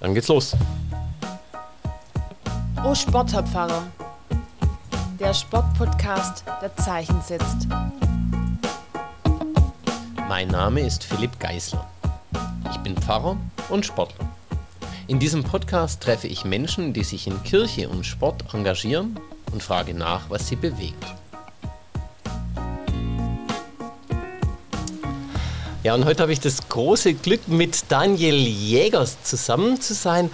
Dann geht's los. Oh Sportherpfarrer, der Sportpodcast, der Zeichen setzt. Mein Name ist Philipp Geisler. Ich bin Pfarrer und Sportler. In diesem Podcast treffe ich Menschen, die sich in Kirche und Sport engagieren und frage nach, was sie bewegt. Ja, und heute habe ich das große Glück, mit Daniel Jägers zusammen zu sein.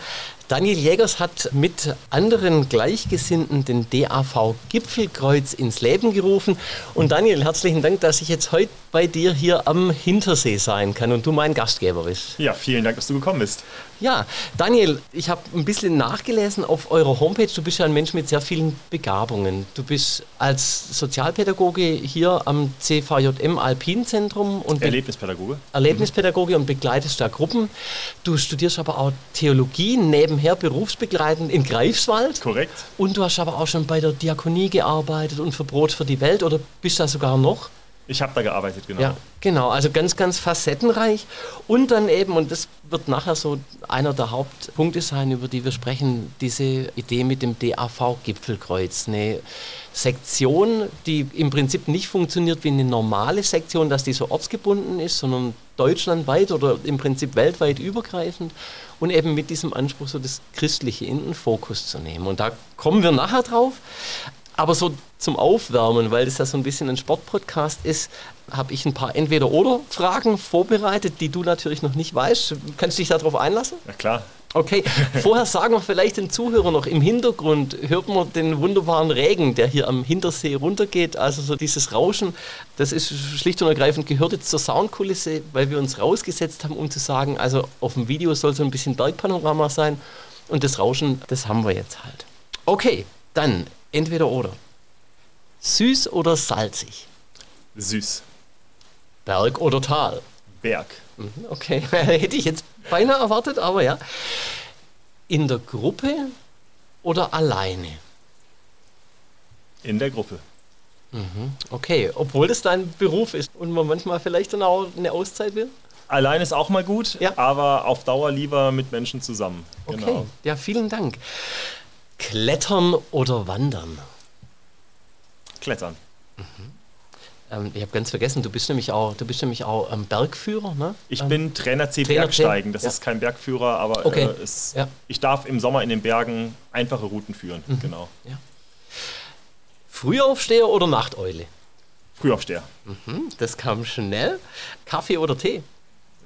Daniel Jägers hat mit anderen Gleichgesinnten den DAV Gipfelkreuz ins Leben gerufen. Und Daniel, herzlichen Dank, dass ich jetzt heute bei dir hier am Hintersee sein kann und du mein Gastgeber bist. Ja, vielen Dank, dass du gekommen bist. Ja, Daniel, ich habe ein bisschen nachgelesen auf eurer Homepage. Du bist ja ein Mensch mit sehr vielen Begabungen. Du bist als Sozialpädagoge hier am CVJM Alpinzentrum und Erlebnispädagoge. Erlebnispädagoge und begleitest da Gruppen. Du studierst aber auch Theologie nebenher berufsbegleitend in Greifswald. Korrekt. Und du hast aber auch schon bei der Diakonie gearbeitet und für Brot für die Welt oder bist da sogar noch? Ich habe da gearbeitet, genau. Ja, genau. Also ganz, ganz facettenreich. Und dann eben, und das wird nachher so einer der Hauptpunkte sein, über die wir sprechen, diese Idee mit dem DAV-Gipfelkreuz. Eine Sektion, die im Prinzip nicht funktioniert wie eine normale Sektion, dass die so ortsgebunden ist, sondern deutschlandweit oder im Prinzip weltweit übergreifend und eben mit diesem Anspruch, so das Christliche in den Fokus zu nehmen. Und da kommen wir nachher drauf. Aber so zum Aufwärmen, weil das ja so ein bisschen ein Sportpodcast ist, habe ich ein paar Entweder-Oder-Fragen vorbereitet, die du natürlich noch nicht weißt. Kannst du dich darauf einlassen? Ja, klar. Okay, vorher sagen wir vielleicht den Zuhörern noch, im Hintergrund hört man den wunderbaren Regen, der hier am Hintersee runtergeht. Also so dieses Rauschen, das ist schlicht und ergreifend, gehört jetzt zur Soundkulisse, weil wir uns rausgesetzt haben, um zu sagen, also auf dem Video soll so ein bisschen Bergpanorama sein und das Rauschen, das haben wir jetzt halt. Okay, dann entweder oder. Süß oder salzig? Süß. Berg oder Tal? Berg. Mhm, Okay, hätte ich jetzt beinahe erwartet, aber ja. In der Gruppe oder alleine? In der Gruppe. Okay, obwohl das dein Beruf ist und man manchmal vielleicht dann auch eine Auszeit will? Allein ist auch mal gut, Ja. aber auf Dauer lieber mit Menschen zusammen. Okay, Genau. ja, vielen Dank. Klettern oder wandern? Klettern. Ähm, ich habe ganz vergessen, du bist nämlich auch, du bist nämlich auch ähm, Bergführer, ne? Ich ähm, bin Trainer C Trainer Bergsteigen. Das ja. ist kein Bergführer, aber Okay. äh, es, Ja. ich darf im Sommer in den Bergen einfache Routen führen. Mhm. Genau. Frühaufsteher oder Nachteule? Frühaufsteher. Hm, das kam schnell. Kaffee oder Tee?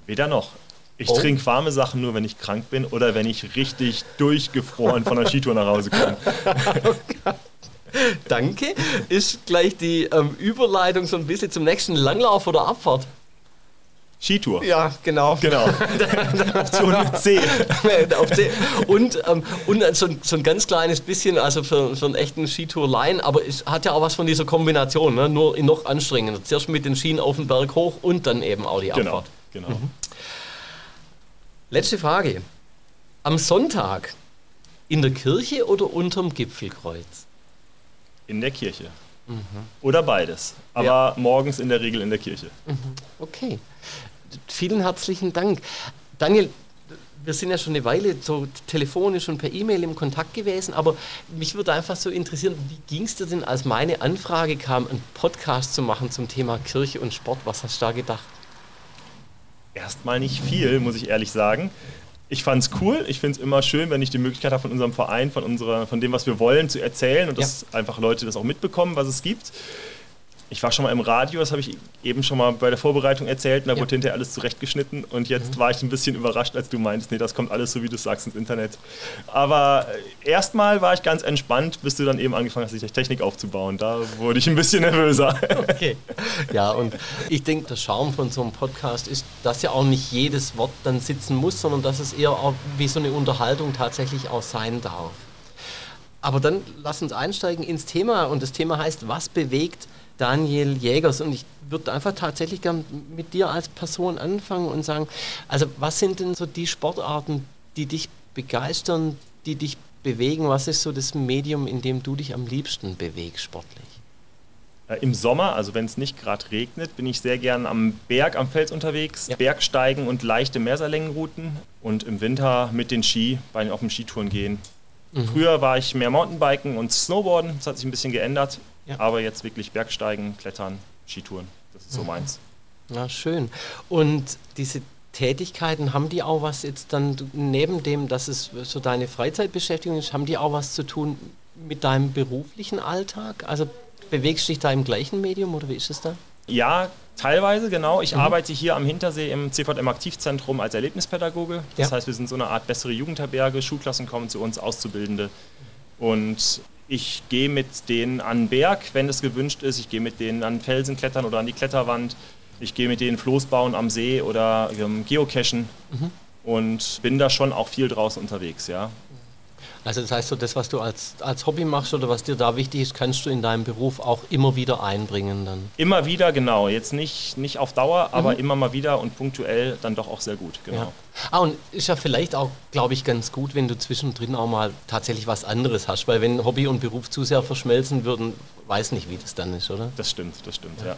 Weder noch. Ich Oh. trinke warme Sachen nur, wenn ich krank bin oder wenn ich richtig durchgefroren von der Skitour nach Hause komme. Danke. Ist gleich die ähm, Überleitung so ein bisschen zum nächsten Langlauf oder Abfahrt. Skitour. Ja, genau. Genau. Option C. Auf C. Und, ähm, und so, ein, so ein ganz kleines bisschen, also für, für einen echten Skitour-Line, aber es hat ja auch was von dieser Kombination, ne? nur noch anstrengender. Zuerst mit den Schienen auf den Berg hoch und dann eben auch die Genau. Abfahrt. genau. Letzte Frage. Am Sonntag in der Kirche oder unterm Gipfelkreuz? In der Kirche. Oder beides. Aber Ja. morgens in der Regel in der Kirche. Okay. Vielen herzlichen Dank. Daniel, wir sind ja schon eine Weile so telefonisch und per E-Mail im Kontakt gewesen, aber mich würde einfach so interessieren, wie ging es dir denn, als meine Anfrage kam, einen Podcast zu machen zum Thema Kirche und Sport? Was hast du da gedacht? Erstmal nicht viel, muss ich ehrlich sagen. Ich fand es cool. Ich finde es immer schön, wenn ich die Möglichkeit habe, von unserem Verein, von, unserer, von dem, was wir wollen, zu erzählen und dass einfach Leute das auch mitbekommen, was es gibt. Ich war schon mal im Radio, das habe ich eben schon mal bei der Vorbereitung erzählt, und da Ja. wurde hinterher alles zurechtgeschnitten und jetzt war ich ein bisschen überrascht, als du meintest, nee, das kommt alles so, wie du es sagst, ins Internet. Aber äh, erstmal war ich ganz entspannt, bis du dann eben angefangen hast, sich Technik aufzubauen. Da wurde ich ein bisschen nervöser. Okay. Ja, und ich denke, der Charme von so einem Podcast ist, dass ja auch nicht jedes Wort dann sitzen muss, sondern dass es eher auch wie so eine Unterhaltung tatsächlich auch sein darf. Aber dann lass uns einsteigen ins Thema und das Thema heißt, was bewegt Daniel Jägers? Und ich würde einfach tatsächlich gern mit dir als Person anfangen und sagen, also was sind denn so die Sportarten, die dich begeistern, die dich bewegen? Was ist so das Medium, in dem du dich am liebsten bewegst sportlich? Äh, Im Sommer, also wenn es nicht gerade regnet, bin ich sehr gern am Berg, am Fels unterwegs, ja. Bergsteigen und leichte Mehrseillängenrouten und im Winter mit den Ski, bei auf den Skitouren gehen. Mhm. Früher war ich mehr Mountainbiken und Snowboarden, das hat sich ein bisschen geändert, ja. aber jetzt wirklich Bergsteigen, Klettern, Skitouren, das ist so mhm. meins. Ja, schön. Und diese Tätigkeiten, haben die auch was jetzt dann neben dem, dass es so deine Freizeitbeschäftigung ist, haben die auch was zu tun mit deinem beruflichen Alltag? Also bewegst du dich da im gleichen Medium oder wie ist es da? Ja, teilweise, genau. Ich mhm. arbeite hier am Hintersee im CVM Aktivzentrum als Erlebnispädagoge. Das ja. heißt, wir sind so eine Art bessere Jugendherberge. Schulklassen kommen zu uns, Auszubildende. Und ich gehe mit denen an den Berg, wenn es gewünscht ist. Ich gehe mit denen an Felsen klettern oder an die Kletterwand. Ich gehe mit denen Floß bauen am See oder ähm, geocachen. Mhm. Und bin da schon auch viel draußen unterwegs, ja. Also das heißt so, das, was du als, als Hobby machst oder was dir da wichtig ist, kannst du in deinem Beruf auch immer wieder einbringen dann? Immer wieder, genau. Jetzt nicht, nicht auf Dauer, mhm. aber immer mal wieder und punktuell dann doch auch sehr gut, genau. Ja. Ah, und ist ja vielleicht auch, glaube ich, ganz gut, wenn du zwischendrin auch mal tatsächlich was anderes hast, weil wenn Hobby und Beruf zu sehr verschmelzen würden, weiß nicht, wie das dann ist, oder? Das stimmt, das stimmt, ja. ja.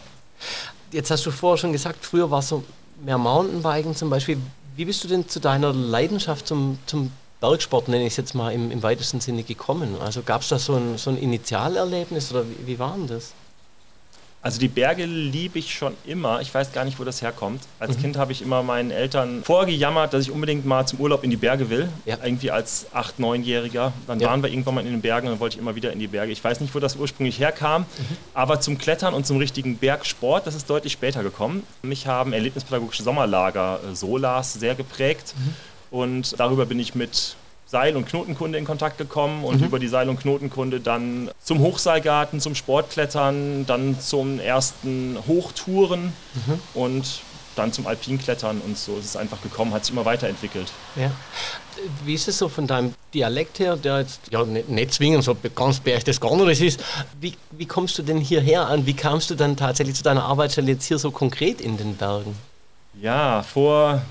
Jetzt hast du vorher schon gesagt, früher war so mehr Mountainbiken zum Beispiel. Wie bist du denn zu deiner Leidenschaft zum, zum Bergsport, nenne ich es jetzt mal, im, im weitesten Sinne gekommen? Also gab es da so ein, so ein Initialerlebnis oder wie, wie war denn das? Also die Berge liebe ich schon immer. Ich weiß gar nicht, wo das herkommt. Als mhm. Kind habe ich immer meinen Eltern vorgejammert, dass ich unbedingt mal zum Urlaub in die Berge will. Ja. Irgendwie als 8-, 9-Jähriger. Dann ja. waren wir irgendwann mal in den Bergen und dann wollte ich immer wieder in die Berge. Ich weiß nicht, wo das ursprünglich herkam, mhm. aber zum Klettern und zum richtigen Bergsport, das ist deutlich später gekommen. Mich haben erlebnispädagogische Sommerlager, äh, SOLAS, sehr geprägt. Mhm. Und darüber bin ich mit Seil- und Knotenkunde in Kontakt gekommen und mhm. über die Seil- und Knotenkunde dann zum Hochseilgarten, zum Sportklettern, dann zum ersten Hochtouren mhm. und dann zum Alpinklettern und so ist es einfach gekommen, hat sich immer weiterentwickelt. Ja. Wie ist es so von deinem Dialekt her, der jetzt ja nicht, nicht zwingend so ganz Berchtesgadenerisch ist, wie, wie kommst du denn hierher an? Wie kamst du dann tatsächlich zu deiner Arbeitsstelle jetzt hier so konkret in den Bergen? Ja, vor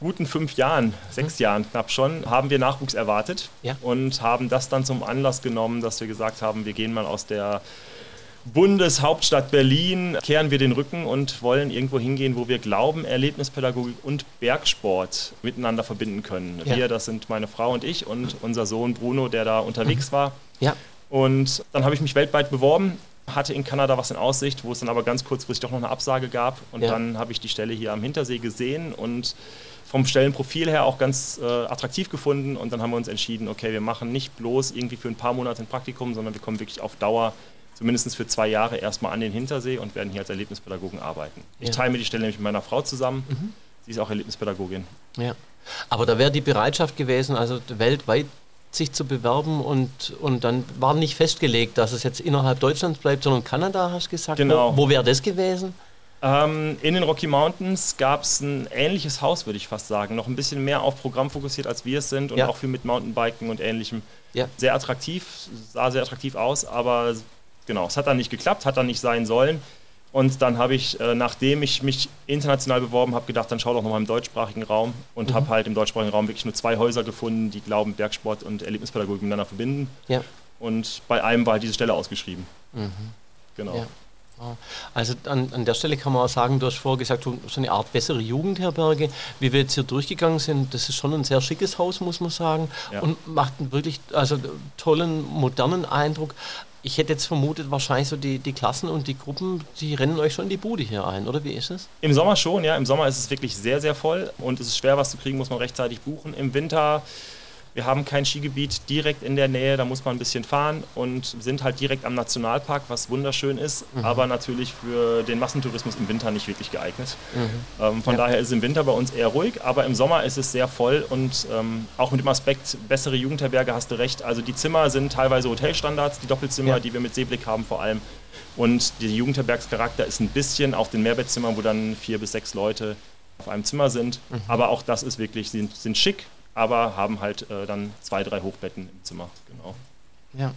guten fünf Jahren, sechs mhm. Jahren knapp schon, haben wir Nachwuchs erwartet ja. und haben das dann zum Anlass genommen, dass wir gesagt haben, wir gehen mal aus der Bundeshauptstadt Berlin, kehren wir den Rücken und wollen irgendwo hingehen, wo wir glauben, Erlebnispädagogik und Bergsport miteinander verbinden können. Ja. Wir, das sind meine Frau und ich und unser Sohn Bruno, der da unterwegs mhm. war. Ja. Und dann habe ich mich weltweit beworben, hatte in Kanada was in Aussicht, wo es dann aber ganz kurzfristig doch noch eine Absage gab. Und ja. dann habe ich die Stelle hier am Hintersee gesehen und vom Stellenprofil her auch ganz äh, attraktiv gefunden und dann haben wir uns entschieden, okay, wir machen nicht bloß irgendwie für ein paar Monate ein Praktikum, sondern wir kommen wirklich auf Dauer, zumindest für zwei Jahre erstmal an den Hintersee und werden hier als Erlebnispädagogen arbeiten. Ich teile mir die Stelle nämlich mit meiner Frau zusammen. Mhm. Sie ist auch Erlebnispädagogin. Ja. Aber da wäre die Bereitschaft gewesen, also weltweit sich zu bewerben und, und dann war nicht festgelegt, dass es jetzt innerhalb Deutschlands bleibt, sondern Kanada, hast du gesagt. Genau. Wo, wo wäre das gewesen? Ähm, in den Rocky Mountains gab es ein ähnliches Haus, würde ich fast sagen. Noch ein bisschen mehr auf Programm fokussiert, als wir es sind und ja. auch viel mit Mountainbiken und ähnlichem. Ja. Sehr attraktiv, sah sehr attraktiv aus, aber genau, es hat dann nicht geklappt, hat dann nicht sein sollen. Und dann habe ich, äh, nachdem ich mich international beworben habe, gedacht, dann schau doch nochmal im deutschsprachigen Raum und mhm. habe halt im deutschsprachigen Raum wirklich nur zwei Häuser gefunden, die glauben, Bergsport und Erlebnispädagogik miteinander verbinden. Ja. Und bei einem war halt diese Stelle ausgeschrieben. Mhm. Genau. Ja. Also an, an der Stelle kann man auch sagen, du hast vorher gesagt, so eine Art bessere Jugendherberge. Wie wir jetzt hier durchgegangen sind, das ist schon ein sehr schickes Haus, muss man sagen. Ja. Und macht einen wirklich also, tollen, modernen Eindruck. Ich hätte jetzt vermutet, wahrscheinlich so die, die Klassen und die Gruppen, die rennen euch schon die Bude hier ein, oder wie ist es? Im Sommer schon, ja. Im Sommer ist es wirklich sehr, sehr voll und es ist schwer, was zu kriegen, muss man rechtzeitig buchen. Im Winter wir haben kein Skigebiet direkt in der Nähe, da muss man ein bisschen fahren und sind halt direkt am Nationalpark, was wunderschön ist, mhm. aber natürlich für den Massentourismus im Winter nicht wirklich geeignet. Mhm. Ähm, von ja. daher ist im Winter bei uns eher ruhig, aber im Sommer ist es sehr voll und ähm, auch mit dem Aspekt bessere Jugendherberge hast du recht. Also die Zimmer sind teilweise Hotelstandards, die Doppelzimmer, ja. die wir mit Seeblick haben vor allem. Und der Jugendherbergscharakter ist ein bisschen auf den Mehrbettzimmern, wo dann vier bis sechs Leute auf einem Zimmer sind. Mhm. Aber auch das ist wirklich, sind, sind schick, aber haben halt äh, dann zwei, drei Hochbetten im Zimmer. Genau. Ja.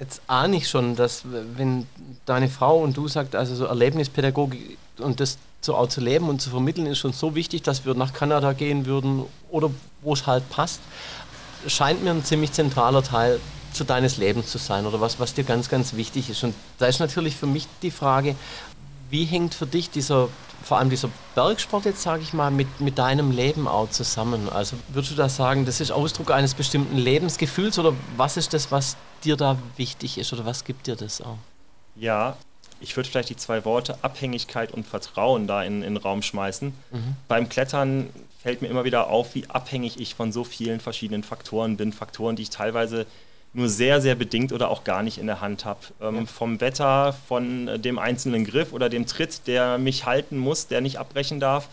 Jetzt ahne ich schon, dass wenn deine Frau und du sagt, also so Erlebnispädagogik und das so auch zu leben und zu vermitteln ist schon so wichtig, dass wir nach Kanada gehen würden oder wo es halt passt, scheint mir ein ziemlich zentraler Teil so deines Lebens zu sein oder was, was dir ganz, ganz wichtig ist. Und da ist natürlich für mich die Frage, wie hängt für dich dieser, vor allem dieser Bergsport jetzt, sage ich mal, mit, mit deinem Leben auch zusammen? Also würdest du da sagen, das ist Ausdruck eines bestimmten Lebensgefühls oder was ist das, was dir da wichtig ist oder was gibt dir das auch? Ja, ich würde vielleicht die zwei Worte Abhängigkeit und Vertrauen da in, in den Raum schmeißen. Mhm. Beim Klettern fällt mir immer wieder auf, wie abhängig ich von so vielen verschiedenen Faktoren bin. Faktoren, die ich teilweise nur sehr, sehr bedingt oder auch gar nicht in der Hand habe. Ähm, ja. Vom Wetter, von dem einzelnen Griff oder dem Tritt, der mich halten muss, der nicht abbrechen darf,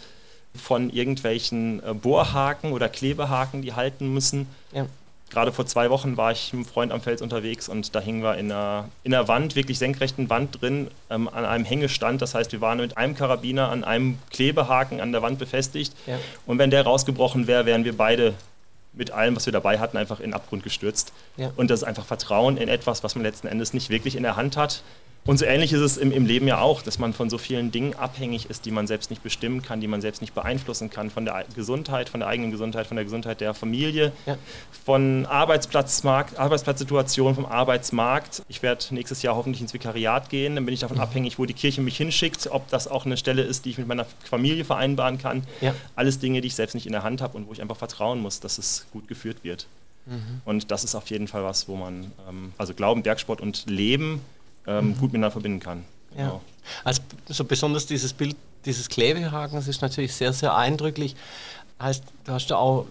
von irgendwelchen äh, Bohrhaken oder Klebehaken, die halten müssen. Ja. Gerade vor zwei Wochen war ich mit einem Freund am Fels unterwegs und da hingen wir in einer, in einer Wand, wirklich senkrechten Wand drin, ähm, an einem Hängestand. Das heißt, wir waren mit einem Karabiner an einem Klebehaken an der Wand befestigt. Ja. Und wenn der rausgebrochen wäre, wären wir beide mit allem, was wir dabei hatten, einfach in den Abgrund gestürzt. Ja. Und das ist einfach Vertrauen in etwas, was man letzten Endes nicht wirklich in der Hand hat. Und so ähnlich ist es im, im, Leben ja auch, dass man von so vielen Dingen abhängig ist, die man selbst nicht bestimmen kann, die man selbst nicht beeinflussen kann, von der Gesundheit, von der eigenen Gesundheit, von der Gesundheit der Familie, ja. von Arbeitsplatzmarkt, Arbeitsplatzsituation, vom Arbeitsmarkt. Ich werde nächstes Jahr hoffentlich ins Vikariat gehen, dann bin ich davon mhm. abhängig, wo die Kirche mich hinschickt, ob das auch eine Stelle ist, die ich mit meiner Familie vereinbaren kann. Ja. Alles Dinge, die ich selbst nicht in der Hand habe und wo ich einfach vertrauen muss, dass es gut geführt wird. Mhm. Und das ist auf jeden Fall was, wo man, ähm, also Glauben, Bergsport und Leben ähm, mhm. gut miteinander verbinden kann. Genau. Ja. Also so besonders dieses Bild dieses Klebehakens ist natürlich sehr, sehr eindrücklich. Heißt, du hast ja auch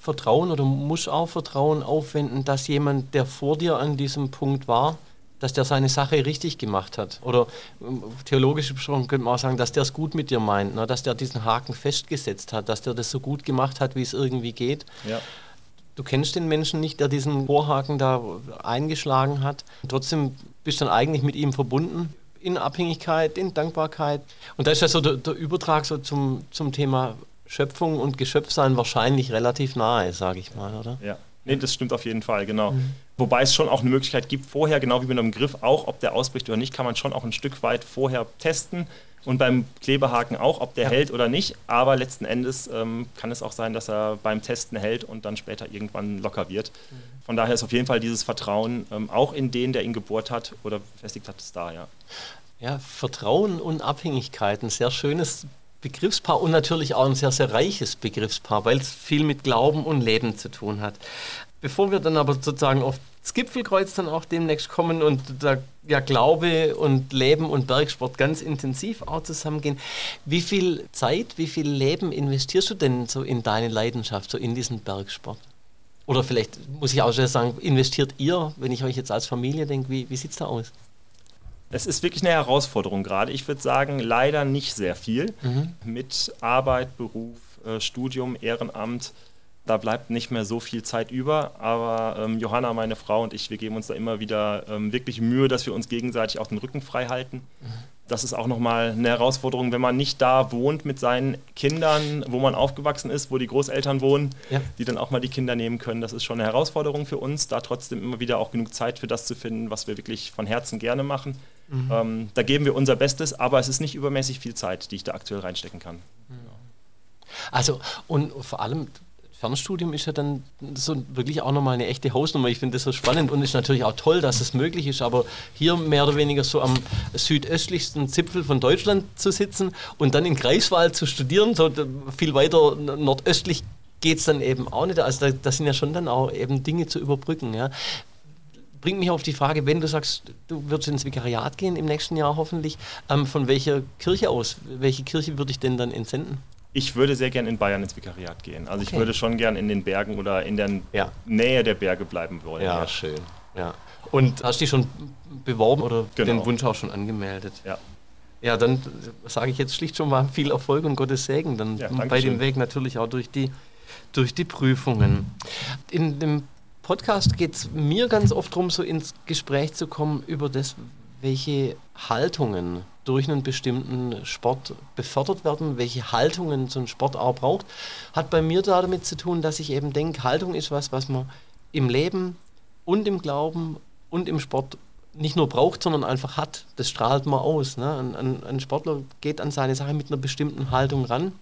Vertrauen oder musst auch Vertrauen aufwenden, dass jemand, der vor dir an diesem Punkt war, dass der seine Sache richtig gemacht hat. Oder ähm, theologisch besprochen könnte man auch sagen, dass der es gut mit dir meint, ne? dass der diesen Haken festgesetzt hat, dass der das so gut gemacht hat, wie es irgendwie geht. Ja. Du kennst den Menschen nicht, der diesen Rohrhaken da eingeschlagen hat. Trotzdem bist du dann eigentlich mit ihm verbunden in Abhängigkeit, in Dankbarkeit. Und da ist ja so der, der Übertrag so zum, zum Thema Schöpfung und Geschöpfsein wahrscheinlich relativ nahe, sage ich mal, oder? Ja. Nee, das stimmt auf jeden Fall, genau. Mhm. Wobei es schon auch eine Möglichkeit gibt, vorher, genau wie mit einem Griff auch, ob der ausbricht oder nicht, kann man schon auch ein Stück weit vorher testen und beim Klebehaken auch, ob der ja. hält oder nicht. Aber letzten Endes ähm, kann es auch sein, dass er beim Testen hält und dann später irgendwann locker wird. Mhm. Von daher ist auf jeden Fall dieses Vertrauen ähm, auch in den, der ihn gebohrt hat oder befestigt hat, ist da, ja. Ja, Vertrauen und Abhängigkeit, ein sehr schönes Begriffspaar und natürlich auch ein sehr, sehr reiches Begriffspaar, weil es viel mit Glauben und Leben zu tun hat. Bevor wir dann aber sozusagen auf das Gipfelkreuz dann auch demnächst kommen und da ja Glaube und Leben und Bergsport ganz intensiv auch zusammengehen. Wie viel Zeit, wie viel Leben investierst du denn so in deine Leidenschaft, so in diesen Bergsport? Oder vielleicht muss ich auch schon sagen, investiert ihr, wenn ich euch jetzt als Familie denke, wie, wie sieht es da aus? Es ist wirklich eine Herausforderung gerade. Ich würde sagen, leider nicht sehr viel. Mhm. Mit Arbeit, Beruf, äh, Studium, Ehrenamt da bleibt nicht mehr so viel Zeit über, aber ähm, Johanna, meine Frau und ich, wir geben uns da immer wieder ähm, wirklich Mühe, dass wir uns gegenseitig auch den Rücken frei halten. Mhm. Das ist auch nochmal eine Herausforderung, wenn man nicht da wohnt mit seinen Kindern, wo man aufgewachsen ist, wo die Großeltern wohnen, ja. die dann auch mal die Kinder nehmen können. Das ist schon eine Herausforderung für uns, da trotzdem immer wieder auch genug Zeit für das zu finden, was wir wirklich von Herzen gerne machen. Mhm. Ähm, da geben wir unser Bestes, aber es ist nicht übermäßig viel Zeit, die ich da aktuell reinstecken kann. Mhm. Also, und vor allem, Fernstudium ist ja dann so wirklich auch nochmal eine echte Hausnummer. Ich finde das so spannend und ist natürlich auch toll, dass es möglich ist, aber hier mehr oder weniger so am südöstlichsten Zipfel von Deutschland zu sitzen und dann in Greifswald zu studieren, so viel weiter nordöstlich geht es dann eben auch nicht. Also da, das sind ja schon dann auch eben Dinge zu überbrücken. Ja bringt mich auf die Frage, wenn du sagst, du würdest ins Vikariat gehen im nächsten Jahr hoffentlich, ähm, von welcher Kirche aus? Welche Kirche würde ich denn dann entsenden? Ich würde sehr gerne in Bayern ins Vikariat gehen. Also okay. ich würde schon gerne in den Bergen oder in der ja. Nähe der Berge bleiben wollen. Ja, ja. schön. Ja. Und hast du dich schon beworben oder genau. den Wunsch auch schon angemeldet? Ja. Ja, dann sage ich jetzt schlicht schon mal viel Erfolg und Gottes Segen. Dann ja, bei dem Weg natürlich auch durch die, durch die Prüfungen. In dem Podcast geht es mir ganz oft darum, so ins Gespräch zu kommen über das, welche Haltungen durch einen bestimmten Sport befördert werden, welche Haltungen so ein Sport auch braucht, hat bei mir damit zu tun, dass ich eben denke, Haltung ist was, was man im Leben und im Glauben und im Sport nicht nur braucht, sondern einfach hat. Das strahlt man aus. Ne? Ein, ein, ein, Sportler geht an seine Sache mit einer bestimmten Haltung ran.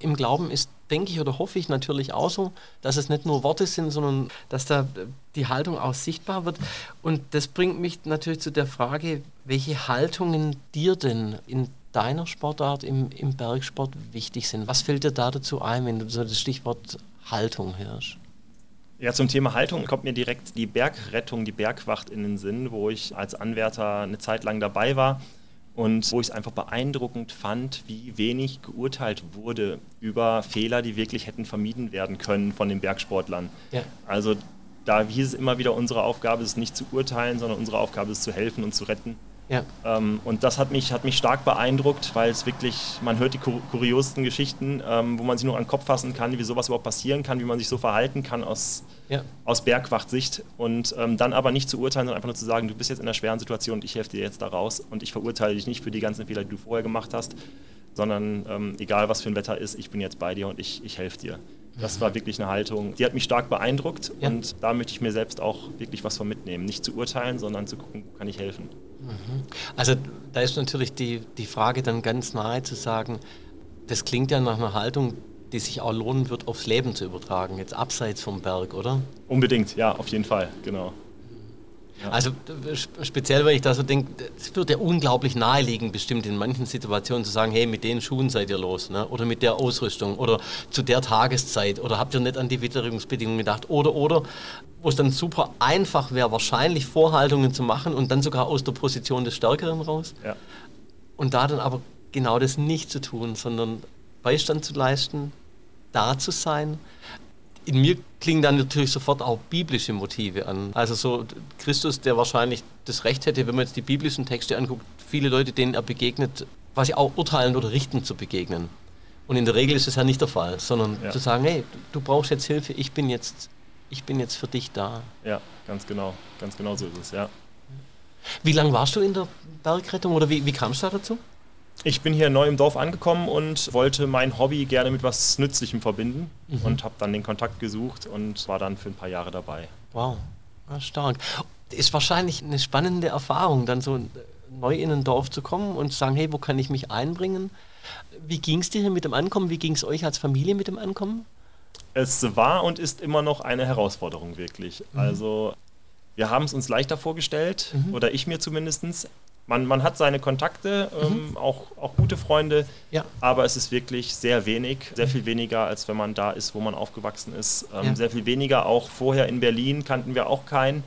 Im Glauben ist, denke ich oder hoffe ich natürlich auch so, dass es nicht nur Worte sind, sondern dass da die Haltung auch sichtbar wird. Und das bringt mich natürlich zu der Frage, welche Haltungen dir denn in deiner Sportart, im, im Bergsport wichtig sind. Was fällt dir da dazu ein, wenn du so das Stichwort Haltung hörst? Ja, zum Thema Haltung kommt mir direkt die Bergrettung, die Bergwacht in den Sinn, wo ich als Anwärter eine Zeit lang dabei war und wo ich es einfach beeindruckend fand, wie wenig geurteilt wurde über Fehler, die wirklich hätten vermieden werden können von den Bergsportlern. Ja. Also da hieß es immer wieder, unsere Aufgabe ist nicht zu urteilen, sondern unsere Aufgabe ist zu helfen und zu retten. Ja. Ähm, und das hat mich, hat mich stark beeindruckt, weil es wirklich, man hört die kur kuriosesten Geschichten, ähm, wo man sich nur an den Kopf fassen kann, wie sowas überhaupt passieren kann, wie man sich so verhalten kann aus, ja. aus Bergwachtsicht. Und ähm, dann aber nicht zu urteilen, sondern einfach nur zu sagen, du bist jetzt in einer schweren Situation und ich helfe dir jetzt da raus und ich verurteile dich nicht für die ganzen Fehler, die du vorher gemacht hast, sondern ähm, egal was für ein Wetter ist, ich bin jetzt bei dir und ich, ich helfe dir. Das war wirklich eine Haltung, die hat mich stark beeindruckt ja. und da möchte ich mir selbst auch wirklich was von mitnehmen. Nicht zu urteilen, sondern zu gucken, kann ich helfen. Mhm. Also da ist natürlich die, die Frage dann ganz nahe zu sagen, das klingt ja nach einer Haltung, die sich auch lohnen wird, aufs Leben zu übertragen, jetzt abseits vom Berg, oder? Unbedingt, ja, auf jeden Fall, genau. Also speziell, weil ich da so denke, es wird ja unglaublich naheliegen, bestimmt in manchen Situationen zu sagen, hey, mit den Schuhen seid ihr los, ne? oder mit der Ausrüstung, oder zu der Tageszeit, oder habt ihr nicht an die Witterungsbedingungen gedacht, oder, oder, wo es dann super einfach wäre, wahrscheinlich Vorhaltungen zu machen und dann sogar aus der Position des Stärkeren raus. Ja. Und da dann aber genau das nicht zu tun, sondern Beistand zu leisten, da zu sein, in mir klingen dann natürlich sofort auch biblische Motive an. Also so Christus, der wahrscheinlich das Recht hätte, wenn man jetzt die biblischen Texte anguckt, viele Leute, denen er begegnet, quasi auch urteilen oder richten zu begegnen. Und in der Regel ist es ja nicht der Fall, sondern ja. zu sagen, hey, du brauchst jetzt Hilfe, ich bin jetzt, ich bin jetzt für dich da. Ja, ganz genau, ganz genau so ist es, ja. Wie lange warst du in der Bergrettung oder wie, wie kamst du da dazu? Ich bin hier neu im Dorf angekommen und wollte mein Hobby gerne mit was Nützlichem verbinden mhm. und habe dann den Kontakt gesucht und war dann für ein paar Jahre dabei. Wow, stark. Ist wahrscheinlich eine spannende Erfahrung, dann so neu in ein Dorf zu kommen und zu sagen, hey, wo kann ich mich einbringen? Wie ging es dir hier mit dem Ankommen? Wie ging es euch als Familie mit dem Ankommen? Es war und ist immer noch eine Herausforderung, wirklich. Mhm. Also wir haben es uns leichter vorgestellt, mhm. oder ich mir zumindest, man, man hat seine Kontakte, ähm, mhm. auch, auch gute Freunde, ja. aber es ist wirklich sehr wenig, sehr viel weniger, als wenn man da ist, wo man aufgewachsen ist. Ähm, ja. Sehr viel weniger, auch vorher in Berlin kannten wir auch keinen,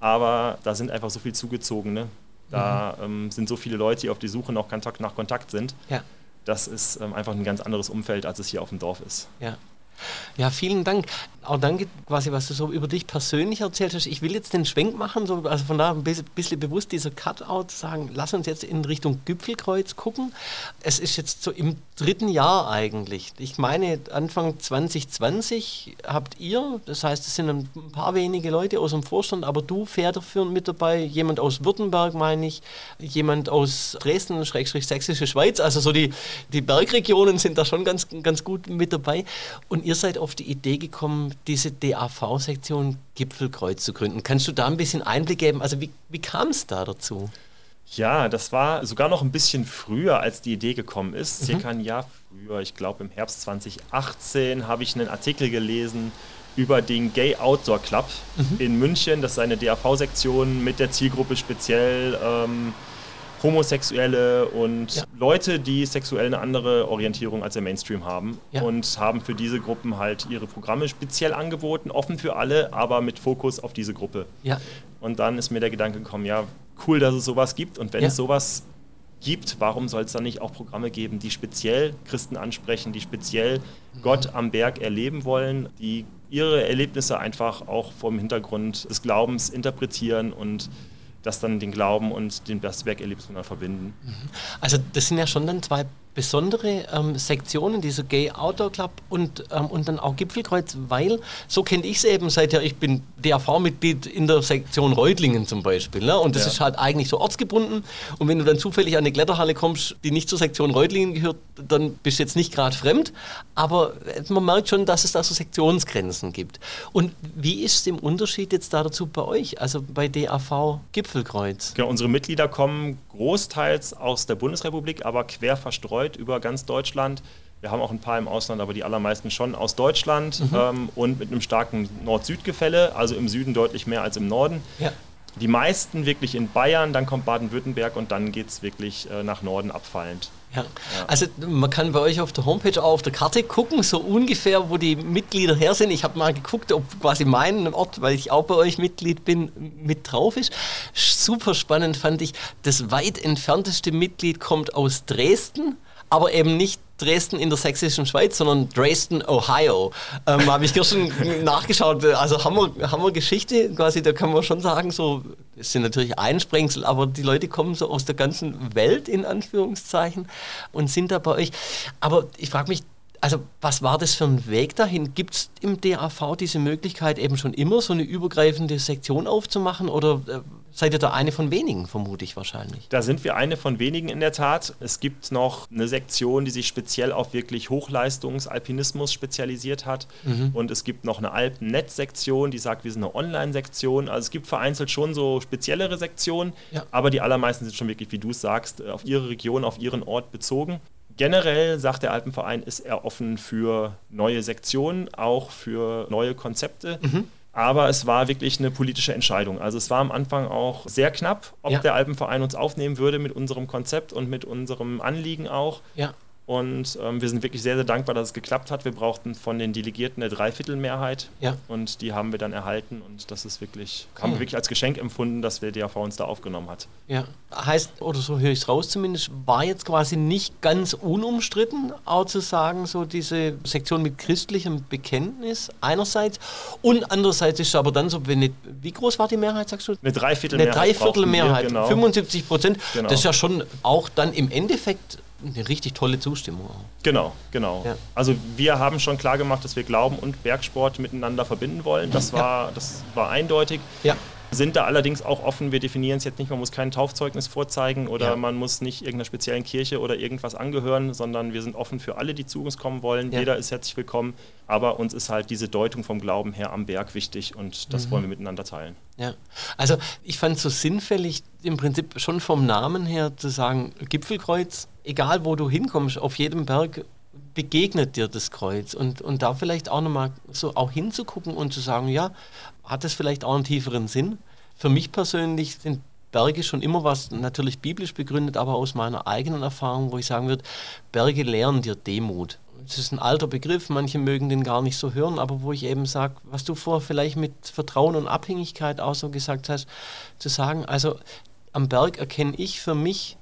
aber da sind einfach so viel Zugezogene. Da mhm. ähm, sind so viele Leute, die auf die Suche nach Kontakt, nach Kontakt sind. Ja. Das ist ähm, einfach ein ganz anderes Umfeld, als es hier auf dem Dorf ist. Ja. Ja, vielen Dank. Auch danke quasi, was du so über dich persönlich erzählt hast. Ich will jetzt den Schwenk machen, so, also von da ein bisschen bewusst dieser Cutout sagen, lass uns jetzt in Richtung Gipfelkreuz gucken. Es ist jetzt so im dritten Jahr eigentlich. Ich meine, Anfang 2020 habt ihr, das heißt, es sind ein paar wenige Leute aus dem Vorstand, aber du federführend mit dabei, jemand aus Württemberg, meine ich, jemand aus Dresden, Schrägstrich Sächsische Schweiz, also so die, die Bergregionen sind da schon ganz, ganz gut mit dabei. Und ihr seid auf die Idee gekommen, diese DAV-Sektion Gipfelkreuz zu gründen. Kannst du da ein bisschen Einblick geben? Also wie, wie kam es da dazu? Ja, das war sogar noch ein bisschen früher, als die Idee gekommen ist. Mhm. Circa ein Jahr früher, ich glaube im Herbst 2018, habe ich einen Artikel gelesen über den Gay Outdoor Club mhm. in München. Das ist eine DAV-Sektion mit der Zielgruppe speziell ähm, Homosexuelle und ja. Leute, die sexuell eine andere Orientierung als der Mainstream haben ja. und haben für diese Gruppen halt ihre Programme speziell angeboten, offen für alle, aber mit Fokus auf diese Gruppe. Ja. Und dann ist mir der Gedanke gekommen, ja, cool, dass es sowas gibt und wenn es sowas gibt, warum soll es dann nicht auch Programme geben, die speziell Christen ansprechen, die speziell mhm. Gott am Berg erleben wollen, die ihre Erlebnisse einfach auch vom Hintergrund des Glaubens interpretieren und das dann den Glauben und den Bergserlebnis miteinander verbinden. Mhm. Also das sind ja schon dann zwei besondere ähm, Sektionen, dieser Gay Outdoor Club und, ähm, und dann auch Gipfelkreuz, weil, so kenne ich es eben, seit ja, ich bin DAV-Mitglied in der Sektion Reutlingen zum Beispiel. Ne? Und das ja. ist halt eigentlich so ortsgebunden. Und wenn du dann zufällig an eine Kletterhalle kommst, die nicht zur Sektion Reutlingen gehört, dann bist du jetzt nicht gerade fremd. Aber äh, man merkt schon, dass es da so Sektionsgrenzen gibt. Und wie ist im Unterschied jetzt da dazu bei euch, also bei DAV Gipfelkreuz? Genau, unsere Mitglieder kommen großteils aus der Bundesrepublik, aber quer verstreut über ganz Deutschland. Wir haben auch ein paar im Ausland, aber die allermeisten schon aus Deutschland mhm. ähm, und mit einem starken Nord-Süd-Gefälle, also im Süden deutlich mehr als im Norden. Ja. Die meisten wirklich in Bayern, dann kommt Baden-Württemberg und dann geht es wirklich äh, nach Norden abfallend. Ja. ja. also man kann bei euch auf der Homepage auch auf der Karte gucken, so ungefähr, wo die Mitglieder her sind. Ich habe mal geguckt, ob quasi mein Ort, weil ich auch bei euch Mitglied bin, mit drauf ist. Super spannend fand ich, das weit entfernteste Mitglied kommt aus Dresden aber eben nicht Dresden in der sächsischen Schweiz, sondern Dresden, Ohio. Ähm, Habe ich gestern nachgeschaut. Also Hammer, Hammer Geschichte, quasi, da kann man schon sagen, so, es sind natürlich Einsprengsel, aber die Leute kommen so aus der ganzen Welt, in Anführungszeichen, und sind da bei euch. Aber ich frage mich, also was war das für ein Weg dahin? Gibt es im DAV diese Möglichkeit eben schon immer so eine übergreifende Sektion aufzumachen oder äh, seid ihr da eine von wenigen, vermute ich wahrscheinlich? Da sind wir eine von wenigen in der Tat. Es gibt noch eine Sektion, die sich speziell auf wirklich Hochleistungsalpinismus spezialisiert hat mhm. und es gibt noch eine Alpennetz-Sektion, die sagt, wir sind eine Online-Sektion. Also es gibt vereinzelt schon so speziellere Sektionen, ja. aber die allermeisten sind schon wirklich, wie du es sagst, auf ihre Region, auf ihren Ort bezogen. Generell sagt der Alpenverein, ist er offen für neue Sektionen, auch für neue Konzepte. Mhm. Aber es war wirklich eine politische Entscheidung. Also es war am Anfang auch sehr knapp, ob ja. der Alpenverein uns aufnehmen würde mit unserem Konzept und mit unserem Anliegen auch. Ja. Und ähm, wir sind wirklich sehr, sehr dankbar, dass es geklappt hat. Wir brauchten von den Delegierten eine Dreiviertelmehrheit ja. und die haben wir dann erhalten und das ist wirklich, okay. haben wir wirklich als Geschenk empfunden, dass der DAV uns da aufgenommen hat. Ja, heißt, oder so höre ich es raus zumindest, war jetzt quasi nicht ganz unumstritten, auch zu sagen, so diese Sektion mit christlichem Bekenntnis einerseits und andererseits ist aber dann so, wenn nicht, wie groß war die Mehrheit, sagst du? Eine Dreiviertelmehrheit. Eine Dreiviertelmehrheit, genau. 75 Prozent. Genau. Das ist ja schon auch dann im Endeffekt eine richtig tolle Zustimmung. Genau, genau. Ja. Also wir haben schon klar gemacht, dass wir Glauben und Bergsport miteinander verbinden wollen. Das war, ja. das war eindeutig. Ja sind da allerdings auch offen. Wir definieren es jetzt nicht, man muss kein Taufzeugnis vorzeigen oder man muss nicht irgendeiner speziellen Kirche oder irgendwas angehören, sondern wir sind offen für alle, die zu uns kommen wollen. Jeder ist herzlich willkommen, aber uns ist halt diese Deutung vom Glauben her am Berg wichtig und das mhm. wollen wir miteinander teilen. Ja, also ich fand es so sinnfällig, im Prinzip schon vom Namen her zu sagen, Gipfelkreuz, egal wo du hinkommst, auf jedem Berg begegnet dir das Kreuz und, und da vielleicht auch nochmal so auch hinzugucken und zu sagen, ja, hat das vielleicht auch einen tieferen Sinn? Für mich persönlich sind Berge schon immer was natürlich biblisch begründet, aber aus meiner eigenen Erfahrung, wo ich sagen würde, Berge lehren dir Demut. Das ist ein alter Begriff, manche mögen den gar nicht so hören, aber wo ich eben sage, was du vorher vielleicht mit Vertrauen und Abhängigkeit auch so gesagt hast, zu sagen, also am Berg erkenne ich für mich,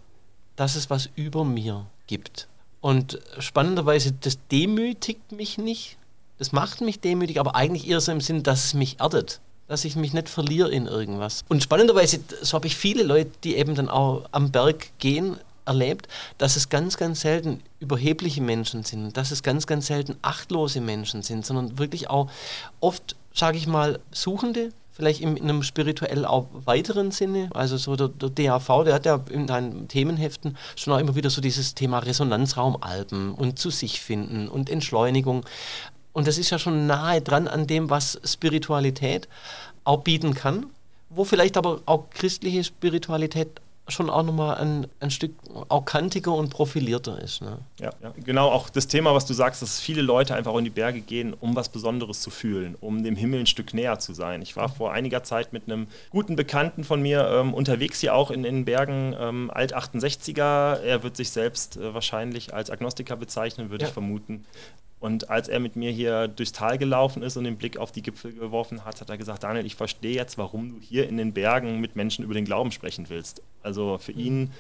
dass es was über mir gibt. Und spannenderweise, das demütigt mich nicht. Das macht mich demütig, aber eigentlich eher so im Sinn, dass es mich erdet. Dass ich mich nicht verliere in irgendwas. Und spannenderweise, so habe ich viele Leute, die eben dann auch am Berg gehen, erlebt, dass es ganz, ganz selten überhebliche Menschen sind, dass es ganz, ganz selten achtlose Menschen sind, sondern wirklich auch oft, sage ich mal, Suchende, vielleicht in, einem spirituell auch weiteren Sinne. Also so der, der DAV, der hat ja in seinen Themenheften schon auch immer wieder so dieses Thema Resonanzraum Alpen und zu sich finden und Entschleunigung. Und das ist ja schon nahe dran an dem, was Spiritualität auch bieten kann, wo vielleicht aber auch christliche Spiritualität schon auch nochmal ein, ein Stück auch kantiger und profilierter ist. Ne? Ja, ja, genau, auch das Thema, was du sagst, dass viele Leute einfach in die Berge gehen, um was Besonderes zu fühlen, um dem Himmel ein Stück näher zu sein. Ich war vor einiger Zeit mit einem guten Bekannten von mir ähm, unterwegs hier auch in den Bergen, ähm, Alt-68er. Er wird sich selbst äh, wahrscheinlich als Agnostiker bezeichnen, würde ja. ich vermuten. Und als er mit mir hier durchs Tal gelaufen ist und den Blick auf die Gipfel geworfen hat, hat er gesagt, Daniel, ich verstehe jetzt, warum du hier in den Bergen mit Menschen über den Glauben sprechen willst. Also für mhm. ihn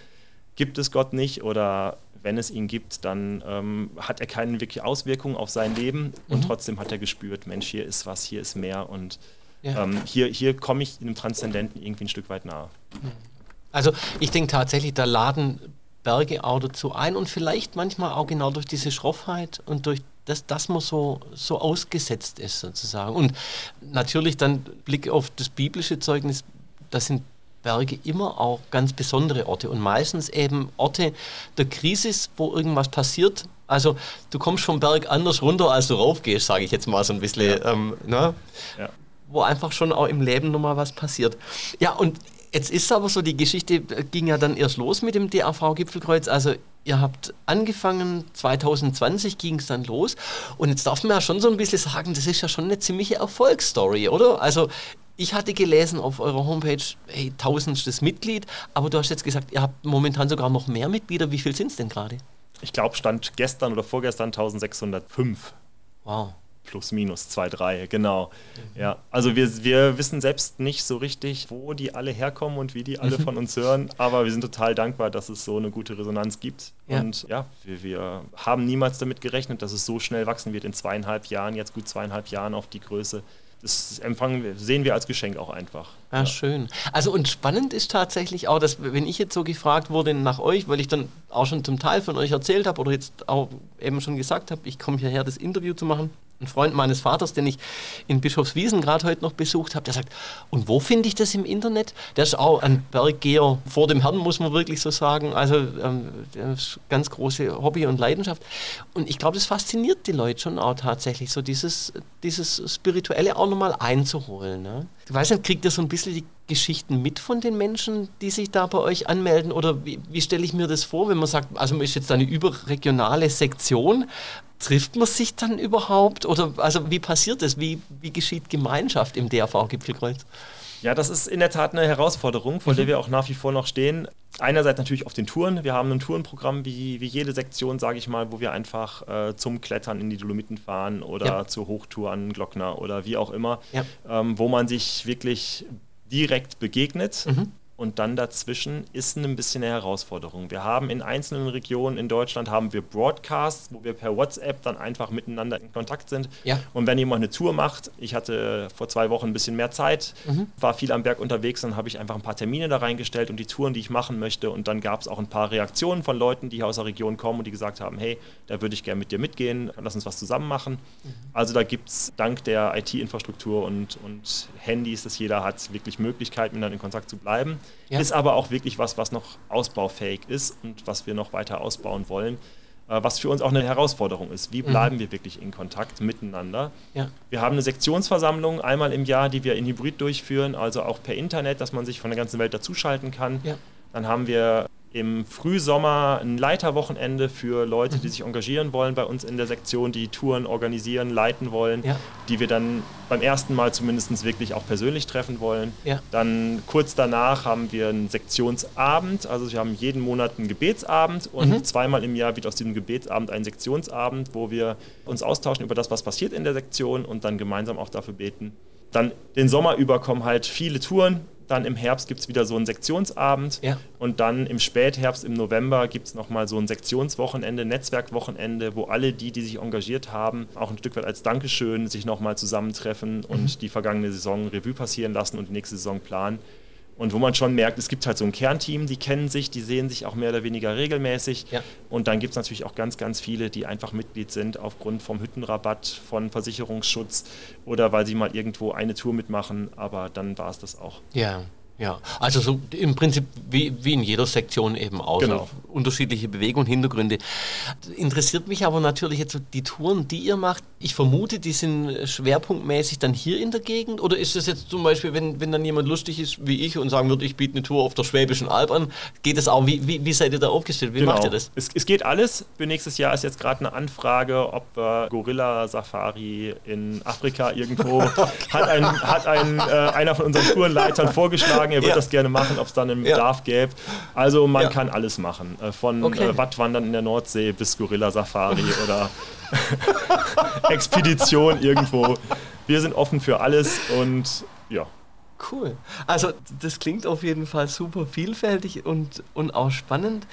gibt es Gott nicht oder wenn es ihn gibt, dann ähm, hat er keine wirkliche Auswirkung auf sein Leben und mhm. trotzdem hat er gespürt, Mensch, hier ist was, hier ist mehr und ja. ähm, hier, hier komme ich dem Transzendenten irgendwie ein Stück weit nahe. Mhm. Also ich denke tatsächlich, da laden Berge auch dazu ein und vielleicht manchmal auch genau durch diese Schroffheit und durch dass, dass man so, so ausgesetzt ist sozusagen. Und natürlich dann Blick auf das biblische Zeugnis, das sind Berge immer auch ganz besondere Orte und meistens eben Orte der Krise, wo irgendwas passiert. Also du kommst vom Berg anders runter, als du raufgehst, sage ich jetzt mal so ein bisschen. Ja. Ähm, ne? ja. Wo einfach schon auch im Leben nochmal was passiert. Ja, und Jetzt ist aber so, die Geschichte ging ja dann erst los mit dem DAV-Gipfelkreuz. Also ihr habt angefangen, 2020 ging es dann los. Und jetzt darf man ja schon so ein bisschen sagen, das ist ja schon eine ziemliche Erfolgsstory, oder? Also ich hatte gelesen auf eurer Homepage, hey, tausendstes Mitglied, aber du hast jetzt gesagt, ihr habt momentan sogar noch mehr Mitglieder. Wie viel sind es denn gerade? Ich glaube, stand gestern oder vorgestern 1605. Wow plus minus zwei, drei, genau. Mhm. Ja, also wir, wir wissen selbst nicht so richtig, wo die alle herkommen und wie die alle mhm. von uns hören, aber wir sind total dankbar, dass es so eine gute Resonanz gibt. Ja. Und ja, wir, wir haben niemals damit gerechnet, dass es so schnell wachsen wird in zweieinhalb Jahren, jetzt gut zweieinhalb Jahren auf die Größe das empfangen wir, sehen wir als Geschenk auch einfach. Ja, ja, schön. Also und spannend ist tatsächlich auch, dass wenn ich jetzt so gefragt wurde nach euch, weil ich dann auch schon zum Teil von euch erzählt habe oder jetzt auch eben schon gesagt habe, ich komme hierher, das Interview zu machen, ein Freund meines Vaters, den ich in Bischofswiesen gerade heute noch besucht habe, der sagt, und wo finde ich das im Internet? Der ist auch ein Berggeher vor dem Herrn, muss man wirklich so sagen. Also ähm, das ganz große Hobby und Leidenschaft. Und ich glaube, das fasziniert die Leute schon auch tatsächlich, so dieses, dieses Spirituelle auch nochmal einzuholen. Ne? Ich weiß nicht, kriegt ihr so ein bisschen die Geschichten mit von den Menschen, die sich da bei euch anmelden? Oder wie, wie stelle ich mir das vor, wenn man sagt, also man ist jetzt eine überregionale Sektion, trifft man sich dann überhaupt? Oder also wie passiert das? Wie, wie geschieht Gemeinschaft im DRV-Gipfelkreuz? Ja, das ist in der Tat eine Herausforderung, vor mhm. der wir auch nach wie vor noch stehen. Einerseits natürlich auf den Touren. Wir haben ein Tourenprogramm wie, wie jede Sektion, sage ich mal, wo wir einfach äh, zum Klettern in die Dolomiten fahren oder ja. zur Hochtour an Glockner oder wie auch immer, ja. ähm, wo man sich wirklich direkt begegnet. Mhm. Und dann dazwischen ist ein bisschen eine Herausforderung. Wir haben in einzelnen Regionen in Deutschland haben wir Broadcasts, wo wir per WhatsApp dann einfach miteinander in Kontakt sind. Ja. Und wenn jemand eine Tour macht, ich hatte vor zwei Wochen ein bisschen mehr Zeit, mhm. war viel am Berg unterwegs, dann habe ich einfach ein paar Termine da reingestellt und die Touren, die ich machen möchte. Und dann gab es auch ein paar Reaktionen von Leuten, die hier aus der Region kommen und die gesagt haben, hey, da würde ich gerne mit dir mitgehen, lass uns was zusammen machen. Mhm. Also da gibt es dank der IT-Infrastruktur und, und Handys, das jeder hat, wirklich Möglichkeiten, miteinander in Kontakt zu bleiben. Ja. Ist aber auch wirklich was, was noch ausbaufähig ist und was wir noch weiter ausbauen wollen. Äh, was für uns auch eine Herausforderung ist. Wie mhm. bleiben mhm. wir wirklich in Kontakt miteinander? Ja. Wir haben eine Sektionsversammlung einmal im Jahr, die wir in Hybrid durchführen, also auch per Internet, dass man sich von der ganzen Welt dazuschalten kann. Ja. Dann haben wir im Frühsommer ein Leiterwochenende für Leute, die mhm. sich engagieren wollen bei uns in der Sektion, die Touren organisieren, leiten wollen, ja. die wir dann beim ersten Mal zumindest wirklich auch persönlich treffen wollen. Ja. Dann kurz danach haben wir einen Sektionsabend, also wir haben jeden Monat einen Gebetsabend und mhm. zweimal im Jahr wird aus diesem Gebetsabend ein Sektionsabend, wo wir uns austauschen über das, was passiert in der Sektion und dann gemeinsam auch dafür beten. Dann den Sommer über kommen halt viele Touren, dann im Herbst gibt es wieder so einen Sektionsabend. Ja. Und dann im Spätherbst, im November gibt es nochmal so ein Sektionswochenende, Netzwerkwochenende, wo alle die, die sich engagiert haben, auch ein Stück weit als Dankeschön sich nochmal zusammentreffen und mhm. die vergangene Saison Revue passieren lassen und die nächste Saison planen. Und wo man schon merkt, es gibt halt so ein Kernteam, die kennen sich, die sehen sich auch mehr oder weniger regelmäßig. Ja. Und dann gibt es natürlich auch ganz, ganz viele, die einfach Mitglied sind aufgrund vom Hüttenrabatt, von Versicherungsschutz oder weil sie mal irgendwo eine Tour mitmachen. Aber dann war es das auch. Ja. Ja, also so im Prinzip wie, wie in jeder Sektion eben auch. Genau. So unterschiedliche Bewegungen, Hintergründe. Interessiert mich aber natürlich jetzt die Touren, die ihr macht. Ich vermute, die sind schwerpunktmäßig dann hier in der Gegend. Oder ist das jetzt zum Beispiel, wenn, wenn dann jemand lustig ist wie ich und sagen würde, ich biete eine Tour auf der Schwäbischen Alb an, geht das auch? Wie, wie, wie seid ihr da aufgestellt? Wie genau. macht ihr das? Es, es geht alles. Für nächstes Jahr ist jetzt gerade eine Anfrage, ob wir Gorilla-Safari in Afrika irgendwo hat, ein, hat ein, äh, einer von unseren Tourenleitern vorgeschlagen sagen, er würde ja. das gerne machen, ob es dann einen Bedarf gäbe. Also man ja. kann alles machen. Äh, von okay. äh, Wattwandern in der Nordsee bis Gorilla-Safari oder Expedition irgendwo. Wir sind offen für alles und ja. Cool. Also das klingt auf jeden Fall super vielfältig und, und auch spannend.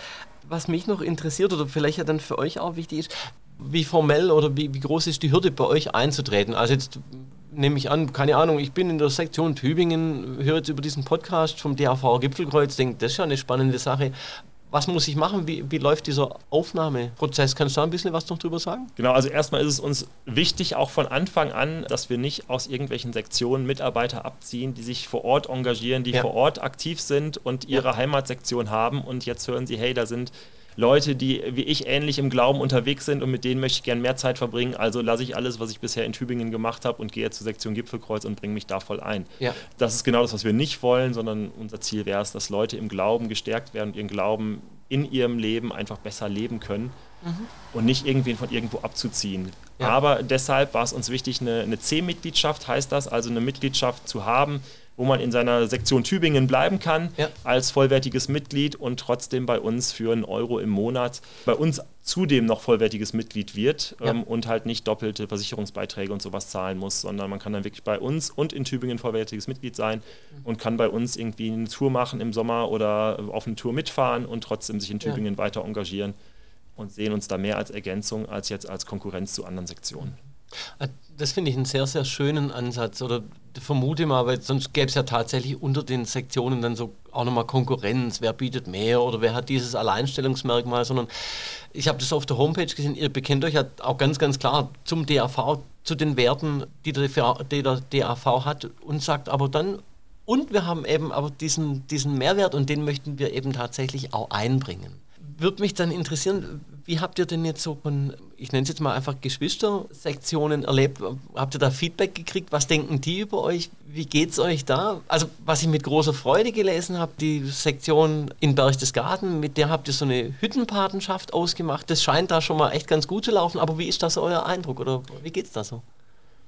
Was mich noch interessiert oder vielleicht ja dann für euch auch wichtig ist, wie formell oder wie, wie groß ist die Hürde bei euch einzutreten? Also jetzt nehme ich an, keine Ahnung, ich bin in der Sektion Tübingen, höre jetzt über diesen Podcast vom DAV Gipfelkreuz, denke, das ist ja eine spannende Sache. Was muss ich machen? Wie, wie läuft dieser Aufnahmeprozess? Kannst du da ein bisschen was noch drüber sagen? Genau, also erstmal ist es uns wichtig, auch von Anfang an, dass wir nicht aus irgendwelchen Sektionen Mitarbeiter abziehen, die sich vor Ort engagieren, die ja. vor Ort aktiv sind und ihre ja. Heimatsektion haben und jetzt hören sie, hey, da sind Leute, die wie ich ähnlich im Glauben unterwegs sind und mit denen möchte ich gerne mehr Zeit verbringen. Also lasse ich alles, was ich bisher in Tübingen gemacht habe und gehe zur Sektion Gipfelkreuz und bringe mich da voll ein. Ja. Das ist genau das, was wir nicht wollen, sondern unser Ziel wäre es, dass Leute im Glauben gestärkt werden und ihren Glauben in ihrem Leben einfach besser leben können mhm. und nicht irgendwen von irgendwo abzuziehen. Ja. Aber deshalb war es uns wichtig, eine, eine C-Mitgliedschaft heißt das, also eine Mitgliedschaft zu haben, wo man in seiner Sektion Tübingen bleiben kann ja. als vollwertiges Mitglied und trotzdem bei uns für einen Euro im Monat bei uns zudem noch vollwertiges Mitglied wird ja. ähm, und halt nicht doppelte Versicherungsbeiträge und sowas zahlen muss, sondern man kann dann wirklich bei uns und in Tübingen vollwertiges Mitglied sein mhm. und kann bei uns irgendwie eine Tour machen im Sommer oder auf eine Tour mitfahren und trotzdem sich in Tübingen ja. weiter engagieren und sehen uns da mehr als Ergänzung als jetzt als Konkurrenz zu anderen Sektionen. Das finde ich einen sehr, sehr schönen Ansatz. Oder vermute mal, weil sonst gäbe es ja tatsächlich unter den Sektionen dann so auch nochmal Konkurrenz. Wer bietet mehr oder wer hat dieses Alleinstellungsmerkmal? Sondern ich habe das auf der Homepage gesehen, ihr bekennt euch ja auch ganz, ganz klar zum DAV, zu den Werten, die der, die der DAV hat und sagt aber dann, und wir haben eben aber diesen, diesen Mehrwert und den möchten wir eben tatsächlich auch einbringen würde mich dann interessieren, wie habt ihr denn jetzt so von, ich nenne es jetzt mal einfach Geschwistersektionen erlebt? Habt ihr da Feedback gekriegt? Was denken die über euch? Wie geht es euch da? Also, was ich mit großer Freude gelesen habe, die Sektion in Berchtesgaden, mit der habt ihr so eine Hüttenpatenschaft ausgemacht. Das scheint da schon mal echt ganz gut zu laufen. Aber wie ist das euer Eindruck oder wie geht es da so?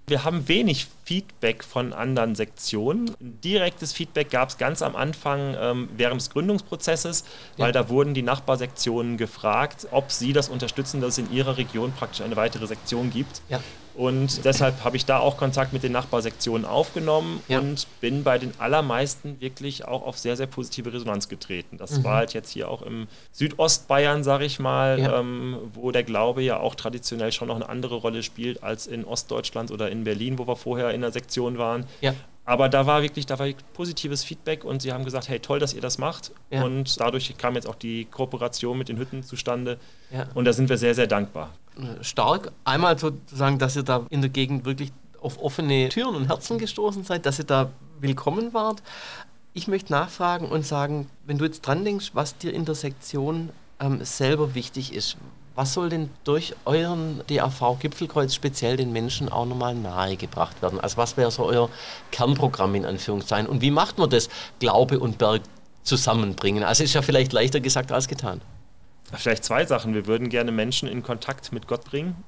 Wir haben wenig Feedback von anderen Sektionen. Direktes Feedback gab es ganz am Anfang ähm, während des Gründungsprozesses, weil ja. da wurden die Nachbarsektionen gefragt, ob sie das unterstützen, dass es in ihrer Region praktisch eine weitere Sektion gibt. Ja. Und deshalb habe ich da auch Kontakt mit den Nachbarsektionen aufgenommen ja. und bin bei den allermeisten wirklich auch auf sehr, sehr positive Resonanz getreten. Das mhm. war halt jetzt hier auch im Südostbayern, sage ich mal, ja. ähm, wo der Glaube ja auch traditionell schon noch eine andere Rolle spielt als in Ostdeutschland oder in Berlin, wo wir vorher in der Sektion waren. Ja. Aber da war wirklich, da war positives Feedback und sie haben gesagt, hey, toll, dass ihr das macht. Ja. Und dadurch kam jetzt auch die Kooperation mit den Hütten zustande. Ja. Und da sind wir sehr, sehr dankbar. Stark. Einmal sozusagen, dass ihr da in der Gegend wirklich auf offene Türen und Herzen gestoßen seid, dass ihr da willkommen wart. Ich möchte nachfragen und sagen, wenn du jetzt dran denkst, was dir in der Sektion ähm, selber wichtig ist, was soll denn durch euren DAV-Gipfelkreuz speziell den Menschen auch nochmal nahegebracht werden? Also was wäre so euer Kernprogramm in Anführungszeichen? Und wie macht man das, Glaube und Berg zusammenbringen? Also ist ja vielleicht leichter gesagt als getan. Vielleicht zwei Sachen. Wir würden gerne Menschen in Kontakt mit Gott bringen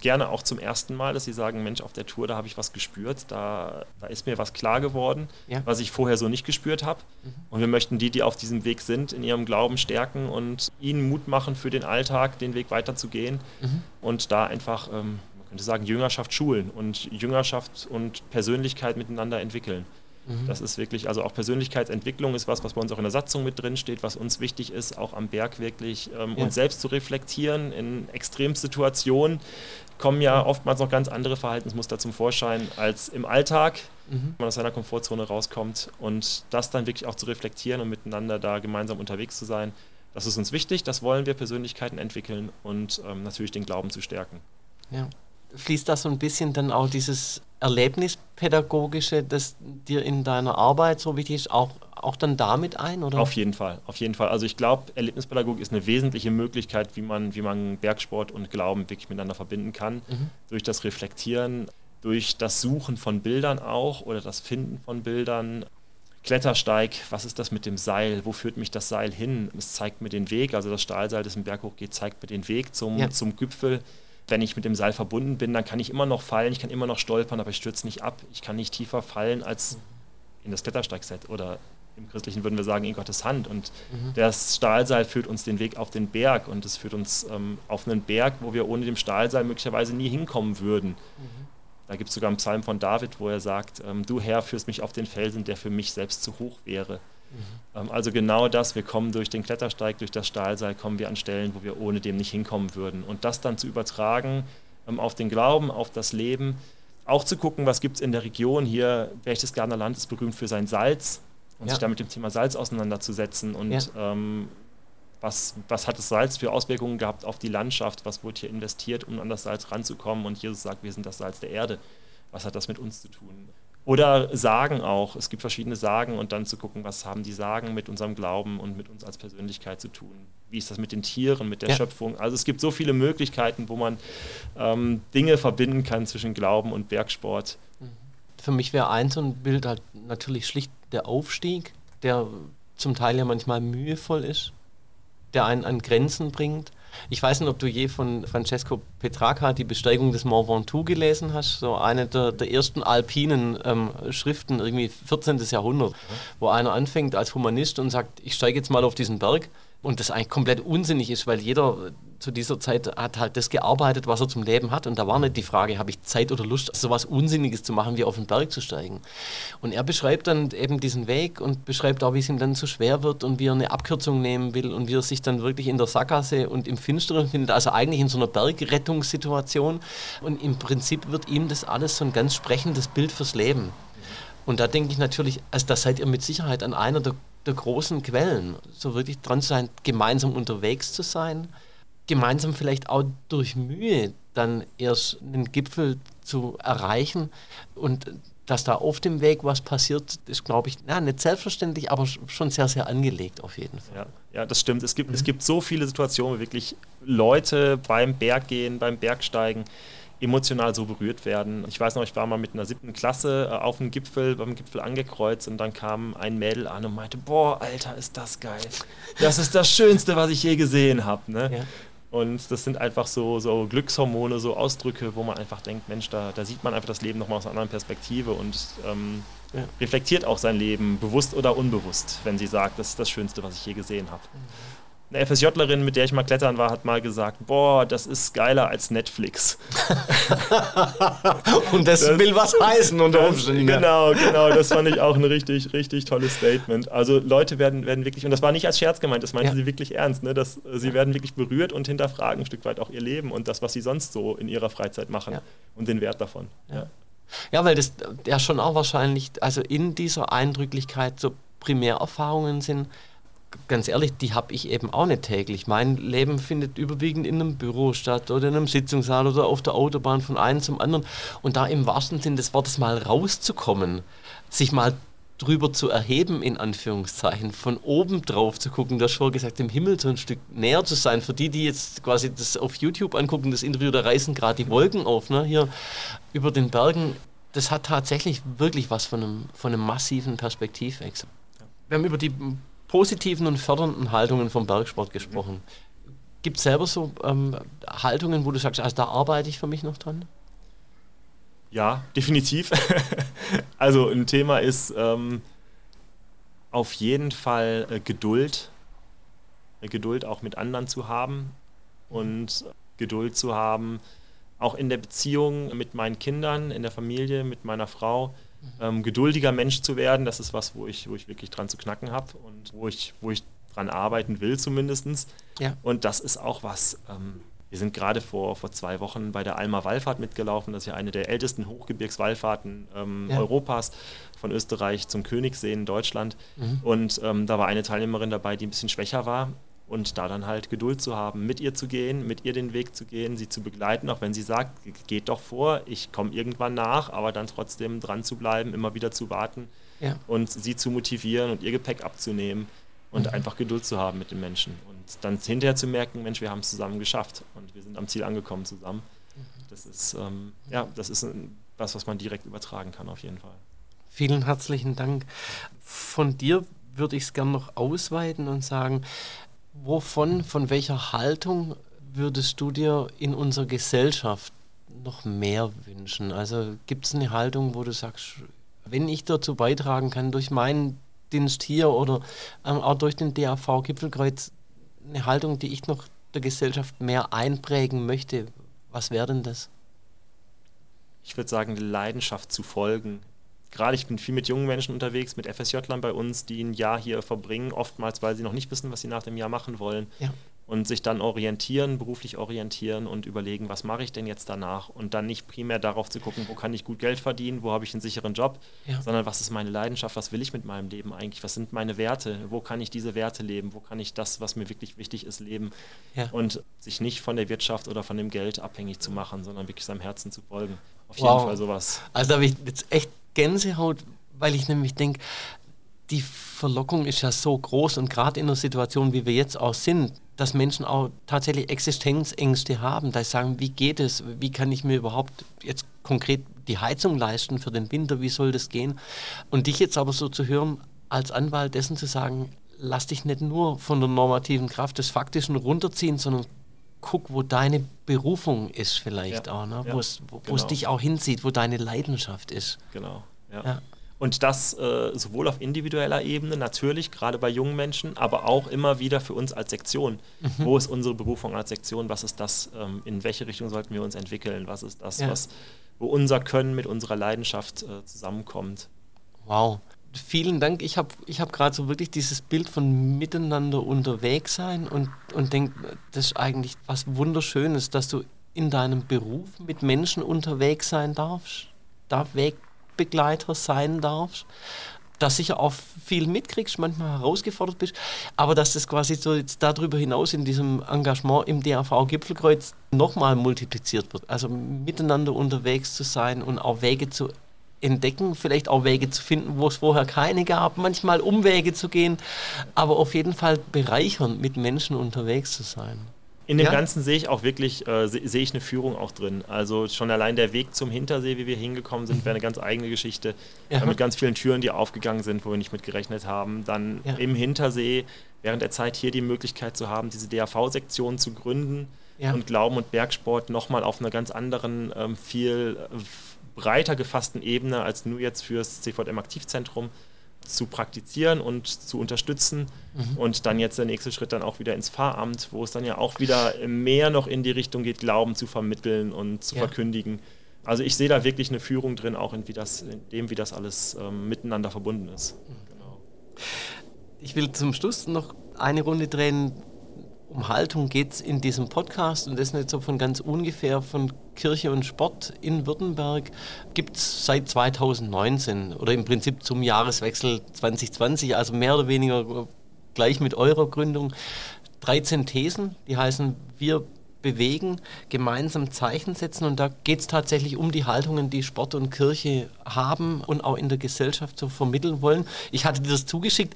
gerne auch zum ersten Mal, dass sie sagen, Mensch, auf der Tour, da habe ich was gespürt, da, da ist mir was klar geworden, ja. was ich vorher so nicht gespürt habe. Mhm. Und wir möchten die, die auf diesem Weg sind, in ihrem Glauben stärken und ihnen Mut machen für den Alltag, den Weg weiterzugehen mhm. und da einfach, ähm, man könnte sagen, Jüngerschaft schulen und Jüngerschaft und Persönlichkeit miteinander entwickeln. Mhm. Das ist wirklich, also auch Persönlichkeitsentwicklung ist was, was bei uns auch in der Satzung mit drin steht, was uns wichtig ist, auch am Berg wirklich ähm, ja. uns selbst zu reflektieren in Extremsituationen kommen ja oftmals noch ganz andere Verhaltensmuster zum Vorschein als im Alltag, mhm. wenn man aus seiner Komfortzone rauskommt. Und das dann wirklich auch zu reflektieren und miteinander da gemeinsam unterwegs zu sein, das ist uns wichtig, das wollen wir Persönlichkeiten entwickeln und ähm, natürlich den Glauben zu stärken. Ja. Fließt da so ein bisschen dann auch dieses Erlebnispädagogische, das dir in deiner Arbeit so wichtig ist, auch, auch dann damit ein? Oder? Auf jeden Fall, auf jeden Fall. Also ich glaube, Erlebnispädagogik ist eine wesentliche Möglichkeit, wie man, wie man Bergsport und Glauben wirklich miteinander verbinden kann. Mhm. Durch das Reflektieren, durch das Suchen von Bildern auch oder das Finden von Bildern. Klettersteig, was ist das mit dem Seil? Wo führt mich das Seil hin? Es zeigt mir den Weg, also das Stahlseil, das im Berg hochgeht, zeigt mir den Weg zum, ja. zum Gipfel wenn ich mit dem Seil verbunden bin, dann kann ich immer noch fallen, ich kann immer noch stolpern, aber ich stürze nicht ab. Ich kann nicht tiefer fallen als in das Klettersteigset oder im Christlichen würden wir sagen, in Gottes Hand. Und mhm. das Stahlseil führt uns den Weg auf den Berg und es führt uns ähm, auf einen Berg, wo wir ohne dem Stahlseil möglicherweise nie hinkommen würden. Mhm. Da gibt es sogar einen Psalm von David, wo er sagt, ähm, du Herr führst mich auf den Felsen, der für mich selbst zu hoch wäre. Mhm. Also genau das, wir kommen durch den Klettersteig, durch das Stahlseil, kommen wir an Stellen, wo wir ohne dem nicht hinkommen würden. Und das dann zu übertragen ähm, auf den Glauben, auf das Leben, auch zu gucken, was gibt es in der Region hier. Berchtesgadener Land ist berühmt für sein Salz und ja. sich da mit dem Thema Salz auseinanderzusetzen und ja. ähm, was, was hat das Salz für Auswirkungen gehabt auf die Landschaft, was wurde hier investiert, um an das Salz ranzukommen und Jesus sagt, wir sind das Salz der Erde. Was hat das mit uns zu tun? Oder Sagen auch. Es gibt verschiedene Sagen und dann zu gucken, was haben die Sagen mit unserem Glauben und mit uns als Persönlichkeit zu tun. Wie ist das mit den Tieren, mit der ja. Schöpfung? Also es gibt so viele Möglichkeiten, wo man ähm, Dinge verbinden kann zwischen Glauben und Bergsport. Mhm. Für mich wäre ein so ein Bild halt natürlich schlicht der Aufstieg, der zum Teil ja manchmal mühevoll ist, der einen an Grenzen bringt ich weiß nicht, ob du je von Francesco Petrarca die Besteigung des Mont Ventoux gelesen hast, so eine der, der ersten alpinen ähm, Schriften, irgendwie 14. Jahrhundert, wo einer anfängt als Humanist und sagt, ich steige jetzt mal auf diesen Berg und das eigentlich komplett unsinnig ist, weil jeder zu dieser Zeit hat halt das gearbeitet, was er zum Leben hat. Und da war nicht die Frage, habe ich Zeit oder Lust, so was Unsinniges zu machen, wie auf den Berg zu steigen. Und er beschreibt dann eben diesen Weg und beschreibt auch, wie es ihm dann so schwer wird und wie er eine Abkürzung nehmen will und wie er sich dann wirklich in der Sackgasse und im Finsteren findet, also eigentlich in so einer Bergrettungssituation. Und im Prinzip wird ihm das alles so ein ganz sprechendes Bild fürs Leben. Und da denke ich natürlich, also da seid ihr mit Sicherheit an einer der der großen Quellen, so wirklich dran zu sein, gemeinsam unterwegs zu sein, gemeinsam vielleicht auch durch Mühe dann erst einen Gipfel zu erreichen und dass da auf dem Weg was passiert, ist, glaube ich, ja, nicht selbstverständlich, aber schon sehr, sehr angelegt auf jeden Fall. Ja, ja das stimmt. Es gibt, mhm. es gibt so viele Situationen, wo wirklich Leute beim Berggehen, beim Bergsteigen emotional so berührt werden. Ich weiß noch, ich war mal mit einer siebten Klasse äh, auf dem Gipfel, beim Gipfel angekreuzt und dann kam ein Mädel an und meinte, boah, Alter, ist das geil. Das ist das Schönste, was ich je gesehen habe. Ne? Ja. Und das sind einfach so, so Glückshormone, so Ausdrücke, wo man einfach denkt, Mensch, da, da sieht man einfach das Leben nochmal aus einer anderen Perspektive und ähm, ja. reflektiert auch sein Leben, bewusst oder unbewusst, wenn sie sagt, das ist das Schönste, was ich je gesehen habe. Mhm eine FSJlerin, mit der ich mal klettern war, hat mal gesagt, boah, das ist geiler als Netflix. Und das, das, will was heißen unter Umständen. Genau, genau, das fand ich auch ein richtig, richtig tolles Statement. Also Leute werden, werden wirklich, und das war nicht als Scherz gemeint, das meinte ja. sie wirklich ernst, ne, dass äh, sie werden wirklich berührt und hinterfragen ein Stück weit auch ihr Leben und das, was sie sonst so in ihrer Freizeit machen ja. und den Wert davon. Ja. ja, weil das ja schon auch wahrscheinlich, also in dieser Eindrücklichkeit so Primärerfahrungen sind, ganz ehrlich, die habe ich eben auch nicht täglich. Mein Leben findet überwiegend in einem Büro statt oder in einem Sitzungssaal oder auf der Autobahn von einem zum anderen. Und da im wahrsten Sinne des Wortes mal rauszukommen, sich mal drüber zu erheben, in Anführungszeichen, von oben drauf zu gucken, das schon gesagt, dem Himmel so ein Stück näher zu sein. Für die, die jetzt quasi das auf YouTube angucken, das Interview, da reißen gerade die Wolken auf, ne, hier über den Bergen. Das hat tatsächlich wirklich was von einem, von einem massiven Perspektivwechsel. Wir haben über die positiven und fördernden Haltungen vom Bergsport gesprochen. Gibt es selber so ähm, Haltungen, wo du sagst, also da arbeite ich für mich noch dran? Ja, definitiv. also ein Thema ist ähm, auf jeden Fall äh, Geduld. Äh, Geduld auch mit anderen zu haben und Geduld zu haben, auch in der Beziehung mit meinen Kindern, in der Familie, mit meiner Frau ähm, geduldiger Mensch zu werden, das ist was, wo ich, wo ich wirklich dran zu knacken habe und wo ich, wo ich dran arbeiten will zumindest. Ja. Und das ist auch was, ähm, wir sind gerade vor, vor zwei Wochen bei der Alma Wallfahrt mitgelaufen. Das ist ja eine der ältesten Hochgebirgswallfahrten ähm, ja. Europas, von Österreich zum Königssee in Deutschland. Mhm. Und ähm, da war eine Teilnehmerin dabei, die ein bisschen schwächer war und da dann halt Geduld zu haben, mit ihr zu gehen, mit ihr den Weg zu gehen, sie zu begleiten, auch wenn sie sagt, geht doch vor, ich komme irgendwann nach, aber dann trotzdem dran zu bleiben, immer wieder zu warten ja. und sie zu motivieren und ihr Gepäck abzunehmen und mhm. einfach Geduld zu haben mit den Menschen und dann hinterher zu merken, Mensch, wir haben es zusammen geschafft und wir sind am Ziel angekommen zusammen. Mhm. Das ist ähm, ja, das ist was, was man direkt übertragen kann auf jeden Fall. Vielen herzlichen Dank. Von dir würde ich es gerne noch ausweiten und sagen, Wovon, von welcher Haltung würdest du dir in unserer Gesellschaft noch mehr wünschen? Also gibt es eine Haltung, wo du sagst, wenn ich dazu beitragen kann, durch meinen Dienst hier oder ähm, auch durch den DAV Gipfelkreuz, eine Haltung, die ich noch der Gesellschaft mehr einprägen möchte, was wäre denn das? Ich würde sagen, Leidenschaft zu folgen, gerade ich bin viel mit jungen Menschen unterwegs, mit FSJ-Lern bei uns, die ein Jahr hier verbringen, oftmals, weil sie noch nicht wissen, was sie nach dem Jahr machen wollen. Ja. Und sich dann orientieren, beruflich orientieren und überlegen, was mache ich denn jetzt danach? Und dann nicht primär darauf zu gucken, wo kann ich gut Geld verdienen, wo habe ich einen sicheren Job, ja. sondern was ist meine Leidenschaft, was will ich mit meinem Leben eigentlich, was sind meine Werte, wo kann ich diese Werte leben, wo kann ich das, was mir wirklich wichtig ist, leben. Ja. Und sich nicht von der Wirtschaft oder von dem Geld abhängig zu machen, sondern wirklich seinem Herzen zu folgen. Auf jeden wow. Fall sowas. Also da habe ich jetzt echt Gänsehaut, weil ich nämlich denke, die Verlockung ist ja so groß und gerade in einer Situation, wie wir jetzt auch sind, dass Menschen auch tatsächlich Existenzängste haben, da sagen, wie geht es, wie kann ich mir überhaupt jetzt konkret die Heizung leisten für den Winter, wie soll das gehen? Und dich jetzt aber so zu hören, als Anwalt dessen zu sagen, lass dich nicht nur von der normativen Kraft des Faktischen runterziehen, sondern guck, wo deine Berufung ist vielleicht ja, auch, ne? ja, wo es genau. dich auch hinzieht, wo deine Leidenschaft ist. Genau, ja. ja. Und das äh, sowohl auf individueller Ebene, natürlich, gerade bei jungen Menschen, aber auch immer wieder für uns als Sektion. Mhm. Wo ist unsere Berufung als Sektion? Was ist das? Ähm, in welche Richtung sollten wir uns entwickeln? Was ist das, was, wo unser Können mit unserer Leidenschaft äh, zusammenkommt? Wow vielen Dank. Ich habe ich hab gerade so wirklich dieses Bild von miteinander unterwegs sein und, und denke, das ist eigentlich was Wunderschönes, dass du in deinem Beruf mit Menschen unterwegs sein darfst, da Wegbegleiter sein darfst, dass sicher auch viel mitkriegst, manchmal herausgefordert bist, aber dass das quasi so jetzt darüber hinaus in diesem Engagement im DAV Gipfelkreuz nochmal multipliziert wird. Also miteinander unterwegs zu sein und auch Wege zu entdecken, vielleicht auch Wege zu finden, wo es vorher keine gab, manchmal Umwege zu gehen, aber auf jeden Fall bereichernd, mit Menschen unterwegs zu sein. In dem ja? Ganzen sehe ich auch wirklich, äh, sehe ich eine Führung auch drin. Also schon allein der Weg zum Hintersee, wie wir hingekommen sind, wäre eine ganz eigene Geschichte. Ja. Mit ganz vielen Türen, die aufgegangen sind, wo wir nicht mit gerechnet haben. Dann ja. im Hintersee während der Zeit hier die Möglichkeit zu haben, diese DAV-Sektion zu gründen und Glauben und Bergsport nochmal auf einer ganz anderen, ähm, viel äh, breiter gefassten Ebene als nur jetzt fürs CVM Aktivzentrum zu praktizieren und zu unterstützen mhm. und dann jetzt der nächste Schritt dann auch wieder ins Pfarramt, wo es dann ja auch wieder mehr noch in die Richtung geht, Glauben zu vermitteln und zu ja. verkündigen. Also ich sehe da wirklich eine Führung drin, auch in, wie das, in dem, wie das alles ähm, miteinander verbunden ist. Mhm. Genau. Ich will zum Schluss noch eine Runde drehen, um Haltung geht es in diesem Podcast und das nicht so von ganz ungefähr von Kirche und Sport in Württemberg gibt es seit 2019 oder im Prinzip zum Jahreswechsel 2020, also mehr oder weniger gleich mit eurer Gründung, 13 Thesen, die heißen wir bewegen, gemeinsam Zeichen setzen und da geht es tatsächlich um die Haltungen, die Sport und Kirche haben und auch in der Gesellschaft so vermitteln wollen. Ich hatte dir das zugeschickt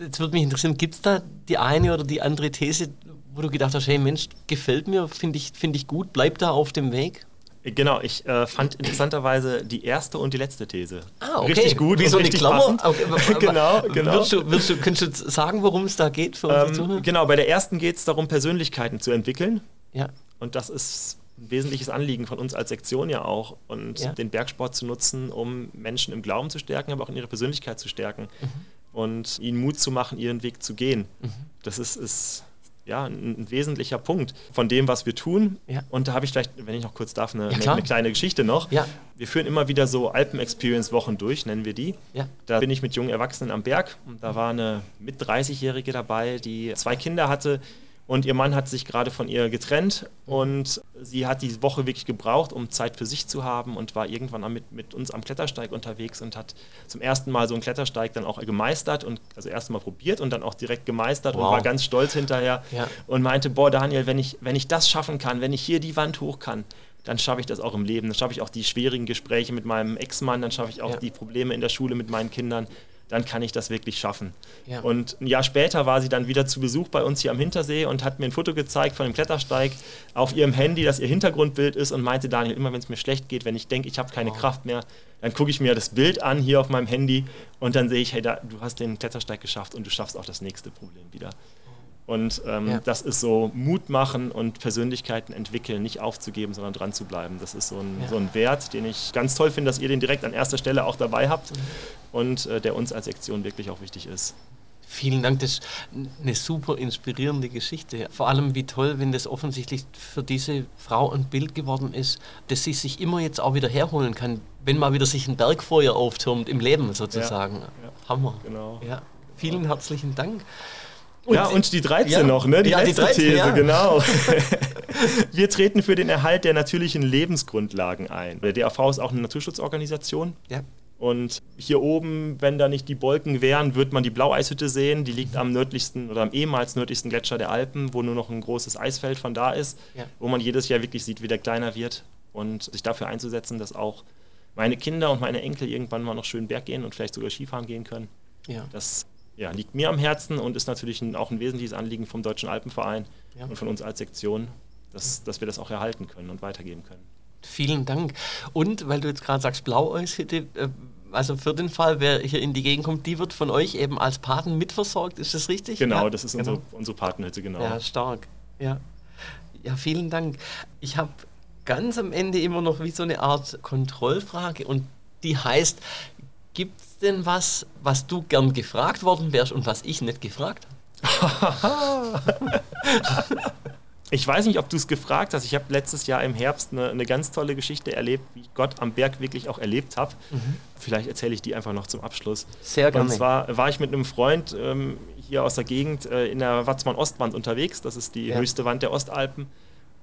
jetzt würde mich interessieren, gibt es da die eine oder die andere These, wo du gedacht hast, hey Mensch, gefällt mir, finde ich, find ich gut, bleib da auf dem Weg? Genau, ich äh, fand interessanterweise die erste und die letzte These ah, okay. richtig gut. Wie so eine Klammer? Okay, genau, genau. Willst du, willst du, kannst du sagen, worum es da geht für ähm, Genau, bei der ersten geht es darum, Persönlichkeiten zu entwickeln. Ja. Und das ist ein wesentliches Anliegen von uns als Sektion ja auch. Und ja. den Bergsport zu nutzen, um Menschen im Glauben zu stärken, aber auch in ihrer Persönlichkeit zu stärken. Mhm und ihnen Mut zu machen, ihren Weg zu gehen. Mhm. Das ist, ist ja, ein, ein, wesentlicher Punkt von dem, was wir tun. Ja. Und da habe ich vielleicht, wenn ich noch kurz darf, eine, ja, eine kleine Geschichte noch. Ja. Wir führen immer wieder so Alpen-Experience-Wochen durch, nennen wir die. Da bin ich mit jungen Erwachsenen am Berg und da war eine mit 30-Jährige dabei, die zwei Kinder hatte, und ihr Mann hat sich gerade von ihr getrennt und sie hat die Woche wirklich gebraucht, um Zeit für sich zu haben und war irgendwann mit, mit uns am Klettersteig unterwegs und hat zum ersten Mal so einen Klettersteig dann auch gemeistert und also erst mal probiert und dann auch direkt gemeistert wow. und war ganz stolz hinterher ja. und meinte, boah Daniel, wenn ich, wenn ich das schaffen kann, wenn ich hier die Wand hoch kann, dann schaffe ich das auch im Leben. Dann schaffe ich auch die schwierigen Gespräche mit meinem Ex-Mann, dann schaffe ich auch ja. die Probleme in der Schule mit meinen Kindern dann kann ich das wirklich schaffen. Ja. Und ein Jahr später war sie dann wieder zu Besuch bei uns hier am Hintersee und hat mir ein Foto gezeigt von dem Klettersteig auf ihrem Handy, das ihr Hintergrundbild ist und meinte, Daniel, immer wenn es mir schlecht geht, wenn ich denke, ich habe keine wow. Kraft mehr, dann gucke ich mir das Bild an hier auf meinem Handy und dann sehe ich, hey, da, du hast den Klettersteig geschafft und du schaffst auch das nächste Problem wieder. Und ähm, ja. das ist so Mut machen und Persönlichkeiten entwickeln, nicht aufzugeben, sondern dran zu bleiben. Das ist so ein, ja. so ein Wert, den ich ganz toll finde, dass ihr den direkt an erster Stelle auch dabei habt mhm. und äh, der uns als Sektion wirklich auch wichtig ist. Vielen Dank, das ist eine super inspirierende Geschichte. Vor allem wie toll, wenn das offensichtlich für diese Frau ein Bild geworden ist, dass sie sich immer jetzt auch wieder herholen kann, wenn mal wieder sich ein Berg vor ihr auftürmt im Leben sozusagen. Ja. Hammer. Genau. Ja. Vielen herzlichen Dank. Und ja, und die 13 ja, noch, ne? Die ja, letzte die 13, These, ja. genau. Wir treten für den Erhalt der natürlichen Lebensgrundlagen ein. Der DAV ist auch eine Naturschutzorganisation. Ja. Und hier oben, wenn da nicht die Wolken wären, wird man die Blaueishütte sehen. Die liegt am nördlichsten oder am ehemals nördlichsten Gletscher der Alpen, wo nur noch ein großes Eisfeld von da ist, ja. wo man jedes Jahr wirklich sieht, wie der kleiner wird. Und sich dafür einzusetzen, dass auch meine Kinder und meine Enkel irgendwann mal noch schön Berg gehen und vielleicht sogar Skifahren gehen können. Ja. Das ja, liegt mir am Herzen und ist natürlich ein, auch ein wesentliches Anliegen vom Deutschen Alpenverein Ja. und von uns als Sektion, dass, dass wir das auch erhalten können und weitergeben können. Vielen Dank. Und weil du jetzt gerade sagst, Blaueishütte, äh, also für den Fall, wer hier in die Gegend kommt, die wird von euch eben als Paten mitversorgt, ist das richtig? Genau, Ja? das ist Genau. unsere, unsere Patenhütte, genau. Ja, stark. Ja, ja vielen Dank. Ich habe ganz am Ende immer noch wie so eine Art Kontrollfrage und die heißt, gibt es denn was, was du gern gefragt worden wärst und was ich nicht gefragt habe? Ich weiß nicht, ob du es gefragt hast. Ich habe letztes Jahr im Herbst eine, eine ganz tolle Geschichte erlebt, wie ich Gott am Berg wirklich auch erlebt habe. Vielleicht erzähle ich die einfach noch zum Abschluss. Mhm. Sehr gerne. Und zwar war ich mit einem Freund ähm, hier aus der Gegend äh, in der Watzmann-Ostwand unterwegs. Das ist die Ja. höchste Wand der Ostalpen.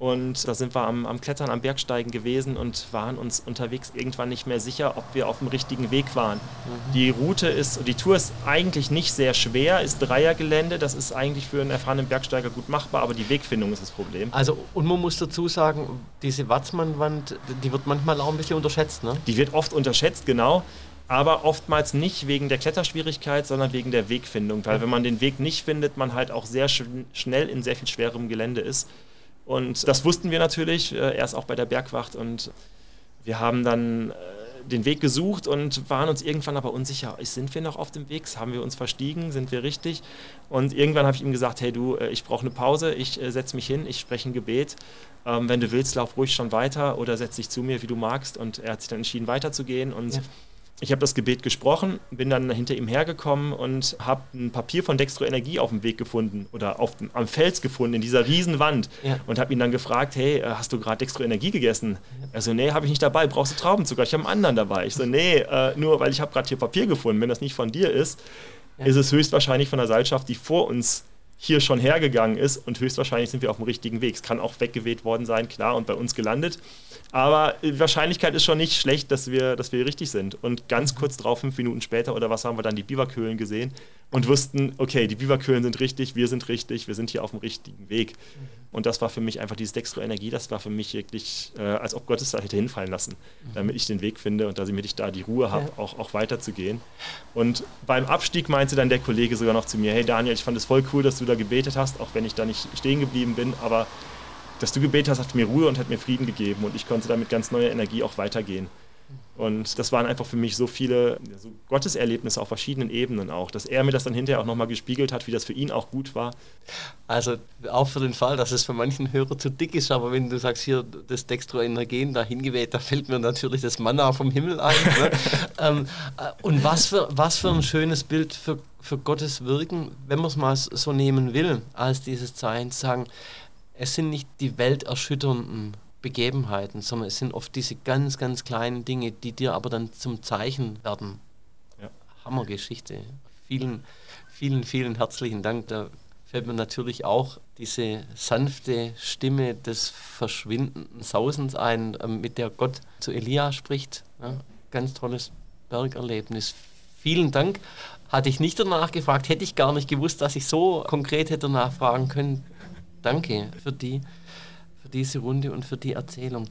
Und da sind wir am, am Klettern, am Bergsteigen gewesen und waren uns unterwegs irgendwann nicht mehr sicher, ob wir auf dem richtigen Weg waren. Mhm. Die Route ist, die Tour ist eigentlich nicht sehr schwer, ist Dreiergelände. Das ist eigentlich für einen erfahrenen Bergsteiger gut machbar, aber die Wegfindung ist das Problem. Also, und man muss dazu sagen, diese Watzmann-Wand, die wird manchmal auch ein bisschen unterschätzt, ne? Die wird oft unterschätzt, genau. Aber oftmals nicht wegen der Kletterschwierigkeit, sondern wegen der Wegfindung. Weil wenn man den Weg nicht findet, man halt auch sehr schn schnell in sehr viel schwerem Gelände ist. Und das wussten wir natürlich, äh, erst auch bei der Bergwacht. Und wir haben dann äh, den Weg gesucht und waren uns irgendwann aber unsicher, sind wir noch auf dem Weg? Haben wir uns verstiegen? Sind wir richtig? Und irgendwann habe ich ihm gesagt, hey du, äh, ich brauche eine Pause, ich setze mich hin, ich spreche ein Gebet. Ähm, wenn du willst, lauf ruhig schon weiter oder setz dich zu mir, wie du magst. Und er hat sich dann entschieden, weiterzugehen. Und Ja. Ich habe das Gebet gesprochen, bin dann hinter ihm hergekommen und habe ein Papier von Dextro Energie auf dem Weg gefunden oder auf dem, am Fels gefunden, in dieser riesen Wand. Ja. Und habe ihn dann gefragt, hey, äh, hast du gerade Dextro Energie gegessen? Er so, nee, habe ich nicht dabei, brauchst du Traubenzucker? Ich habe einen anderen dabei. Ich so, nee, äh, nur weil ich habe gerade hier Papier gefunden. Wenn das nicht von dir ist, Ja. ist es höchstwahrscheinlich von der Seilschaft, die vor uns hier schon hergegangen ist und höchstwahrscheinlich sind wir auf dem richtigen Weg. Es kann auch weggeweht worden sein, klar, und bei uns gelandet. Aber die Wahrscheinlichkeit ist schon nicht schlecht, dass wir, dass wir richtig sind. Und ganz kurz drauf, fünf Minuten später oder was, haben wir dann die Biwakhöhlen gesehen und wussten, okay, die Biwakhöhlen sind richtig, wir sind richtig, wir sind hier auf dem richtigen Weg. Und das war für mich einfach diese Dextro-Energie, das war für mich wirklich, äh, als ob Gott es da hätte hinfallen lassen, damit ich den Weg finde und damit ich da die Ruhe habe, Ja. auch, auch weiterzugehen. Und beim Abstieg meinte dann der Kollege sogar noch zu mir, hey Daniel, ich fand es voll cool, dass du da gebetet hast, auch wenn ich da nicht stehen geblieben bin, aber dass du gebetet hast, hat mir Ruhe und hat mir Frieden gegeben und ich konnte damit ganz neuer Energie auch weitergehen. Und das waren einfach für mich so viele so Gotteserlebnisse auf verschiedenen Ebenen auch, dass er mir das dann hinterher auch nochmal gespiegelt hat, wie das für ihn auch gut war. Also auch für den Fall, dass es für manchen Hörer zu dick ist, aber wenn du sagst, hier das Dextroenergen da hingeweht, da fällt mir natürlich das Manna vom Himmel ein. ne? ähm, äh, und was für, was für ein schönes Bild für, für Gottes Wirken, wenn man es mal so nehmen will, als dieses Zeichen zu sagen, es sind nicht die welterschütternden Begebenheiten, sondern es sind oft diese ganz, ganz kleinen Dinge, die dir aber dann zum Zeichen werden. Ja. Hammergeschichte. Vielen, vielen, vielen herzlichen Dank. Da fällt mir natürlich auch diese sanfte Stimme des verschwindenden Sausens ein, ähm, mit der Gott zu Elia spricht. Ja, ganz tolles Bergerlebnis. Vielen Dank. Hatte ich nicht danach gefragt, hätte ich gar nicht gewusst, dass ich so konkret hätte nachfragen können. Danke für die, diese Runde und für die Erzählung.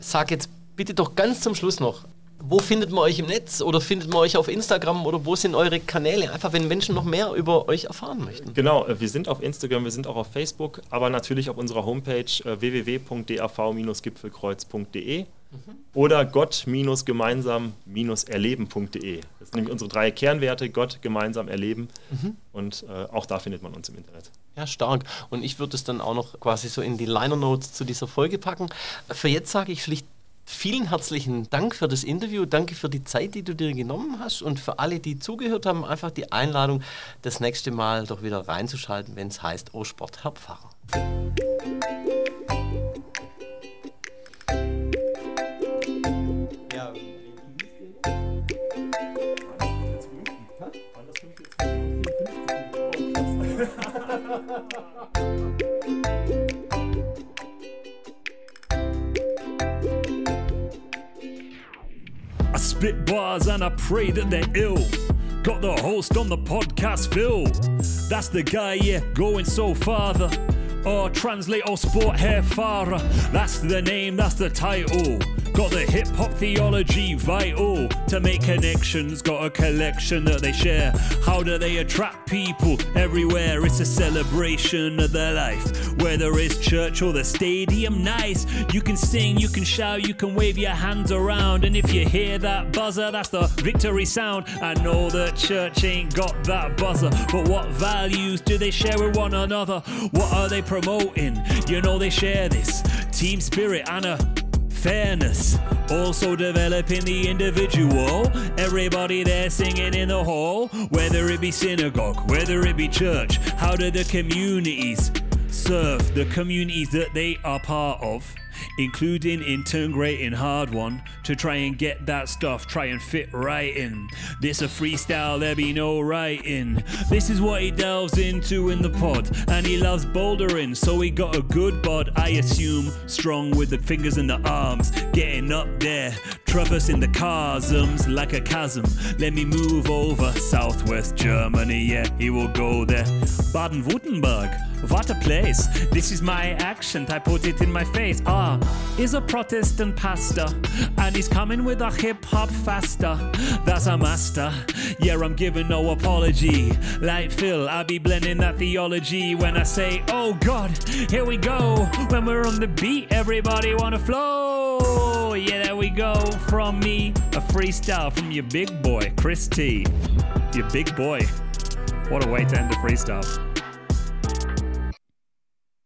Sag jetzt bitte doch ganz zum Schluss noch, wo findet man euch im Netz oder findet man euch auf Instagram oder wo sind eure Kanäle? Einfach, wenn Menschen noch mehr über euch erfahren möchten. Genau, äh, wir sind auf Instagram, wir sind auch auf Facebook, aber natürlich auf unserer Homepage äh, www.dav-gipfelkreuz.de oder gott-gemeinsam-erleben.de. Das sind nämlich unsere drei Kernwerte, Gott, gemeinsam, erleben. Und äh, auch da findet man uns im Internet. Ja, stark. Und ich würde es dann auch noch quasi so in die Liner Notes zu dieser Folge packen. Für jetzt sage ich schlicht vielen herzlichen Dank für das Interview. Danke für die Zeit, die du dir genommen hast. Und für alle, die zugehört haben, einfach die Einladung, das nächste Mal doch wieder reinzuschalten, wenn es heißt, oh Sport, Herr Pfarrer. I spit bars and I pray that they're ill. Got the host on the podcast, Phil. That's the guy, yeah, going so farther. Or translate or sport hair farer. That's the name, that's the title. Got the hip hop theology vital to make connections. Got a collection that they share. How do they attract people everywhere? It's a celebration of their life. Whether it's church or the stadium, nice. You can sing, you can shout, you can wave your hands around. And if you hear that buzzer, that's the victory sound. I know that church ain't got that buzzer, but what values do they share with one another? What are they promoting? You know they share this team spirit and a fairness. Also developing the individual. Everybody there singing in the hall, whether it be synagogue, whether it be church. How do the communities serve the communities that they are part of? including in integrating hard one to try and get that stuff, try and fit right in. This a freestyle, there be no writing. This is what he delves into in the pod, and he loves bouldering, so he got a good bod, I assume, strong with the fingers and the arms, getting up there, traversing the chasms like a chasm. Let me move over southwest Germany, yeah, he will go there. Baden-Württemberg, what a place! This is my accent, I put it in my face. Ah, is a Protestant pastor, and he's coming with a hip hop faster. That's a master. Yeah, I'm giving no apology. Like Phil, I be blending that theology when I say, Oh God, here we go. When we're on the beat, everybody wanna flow. Yeah, there we go. From me, a freestyle from your big boy, Chris T. Your big boy. What a way to end the freestyle.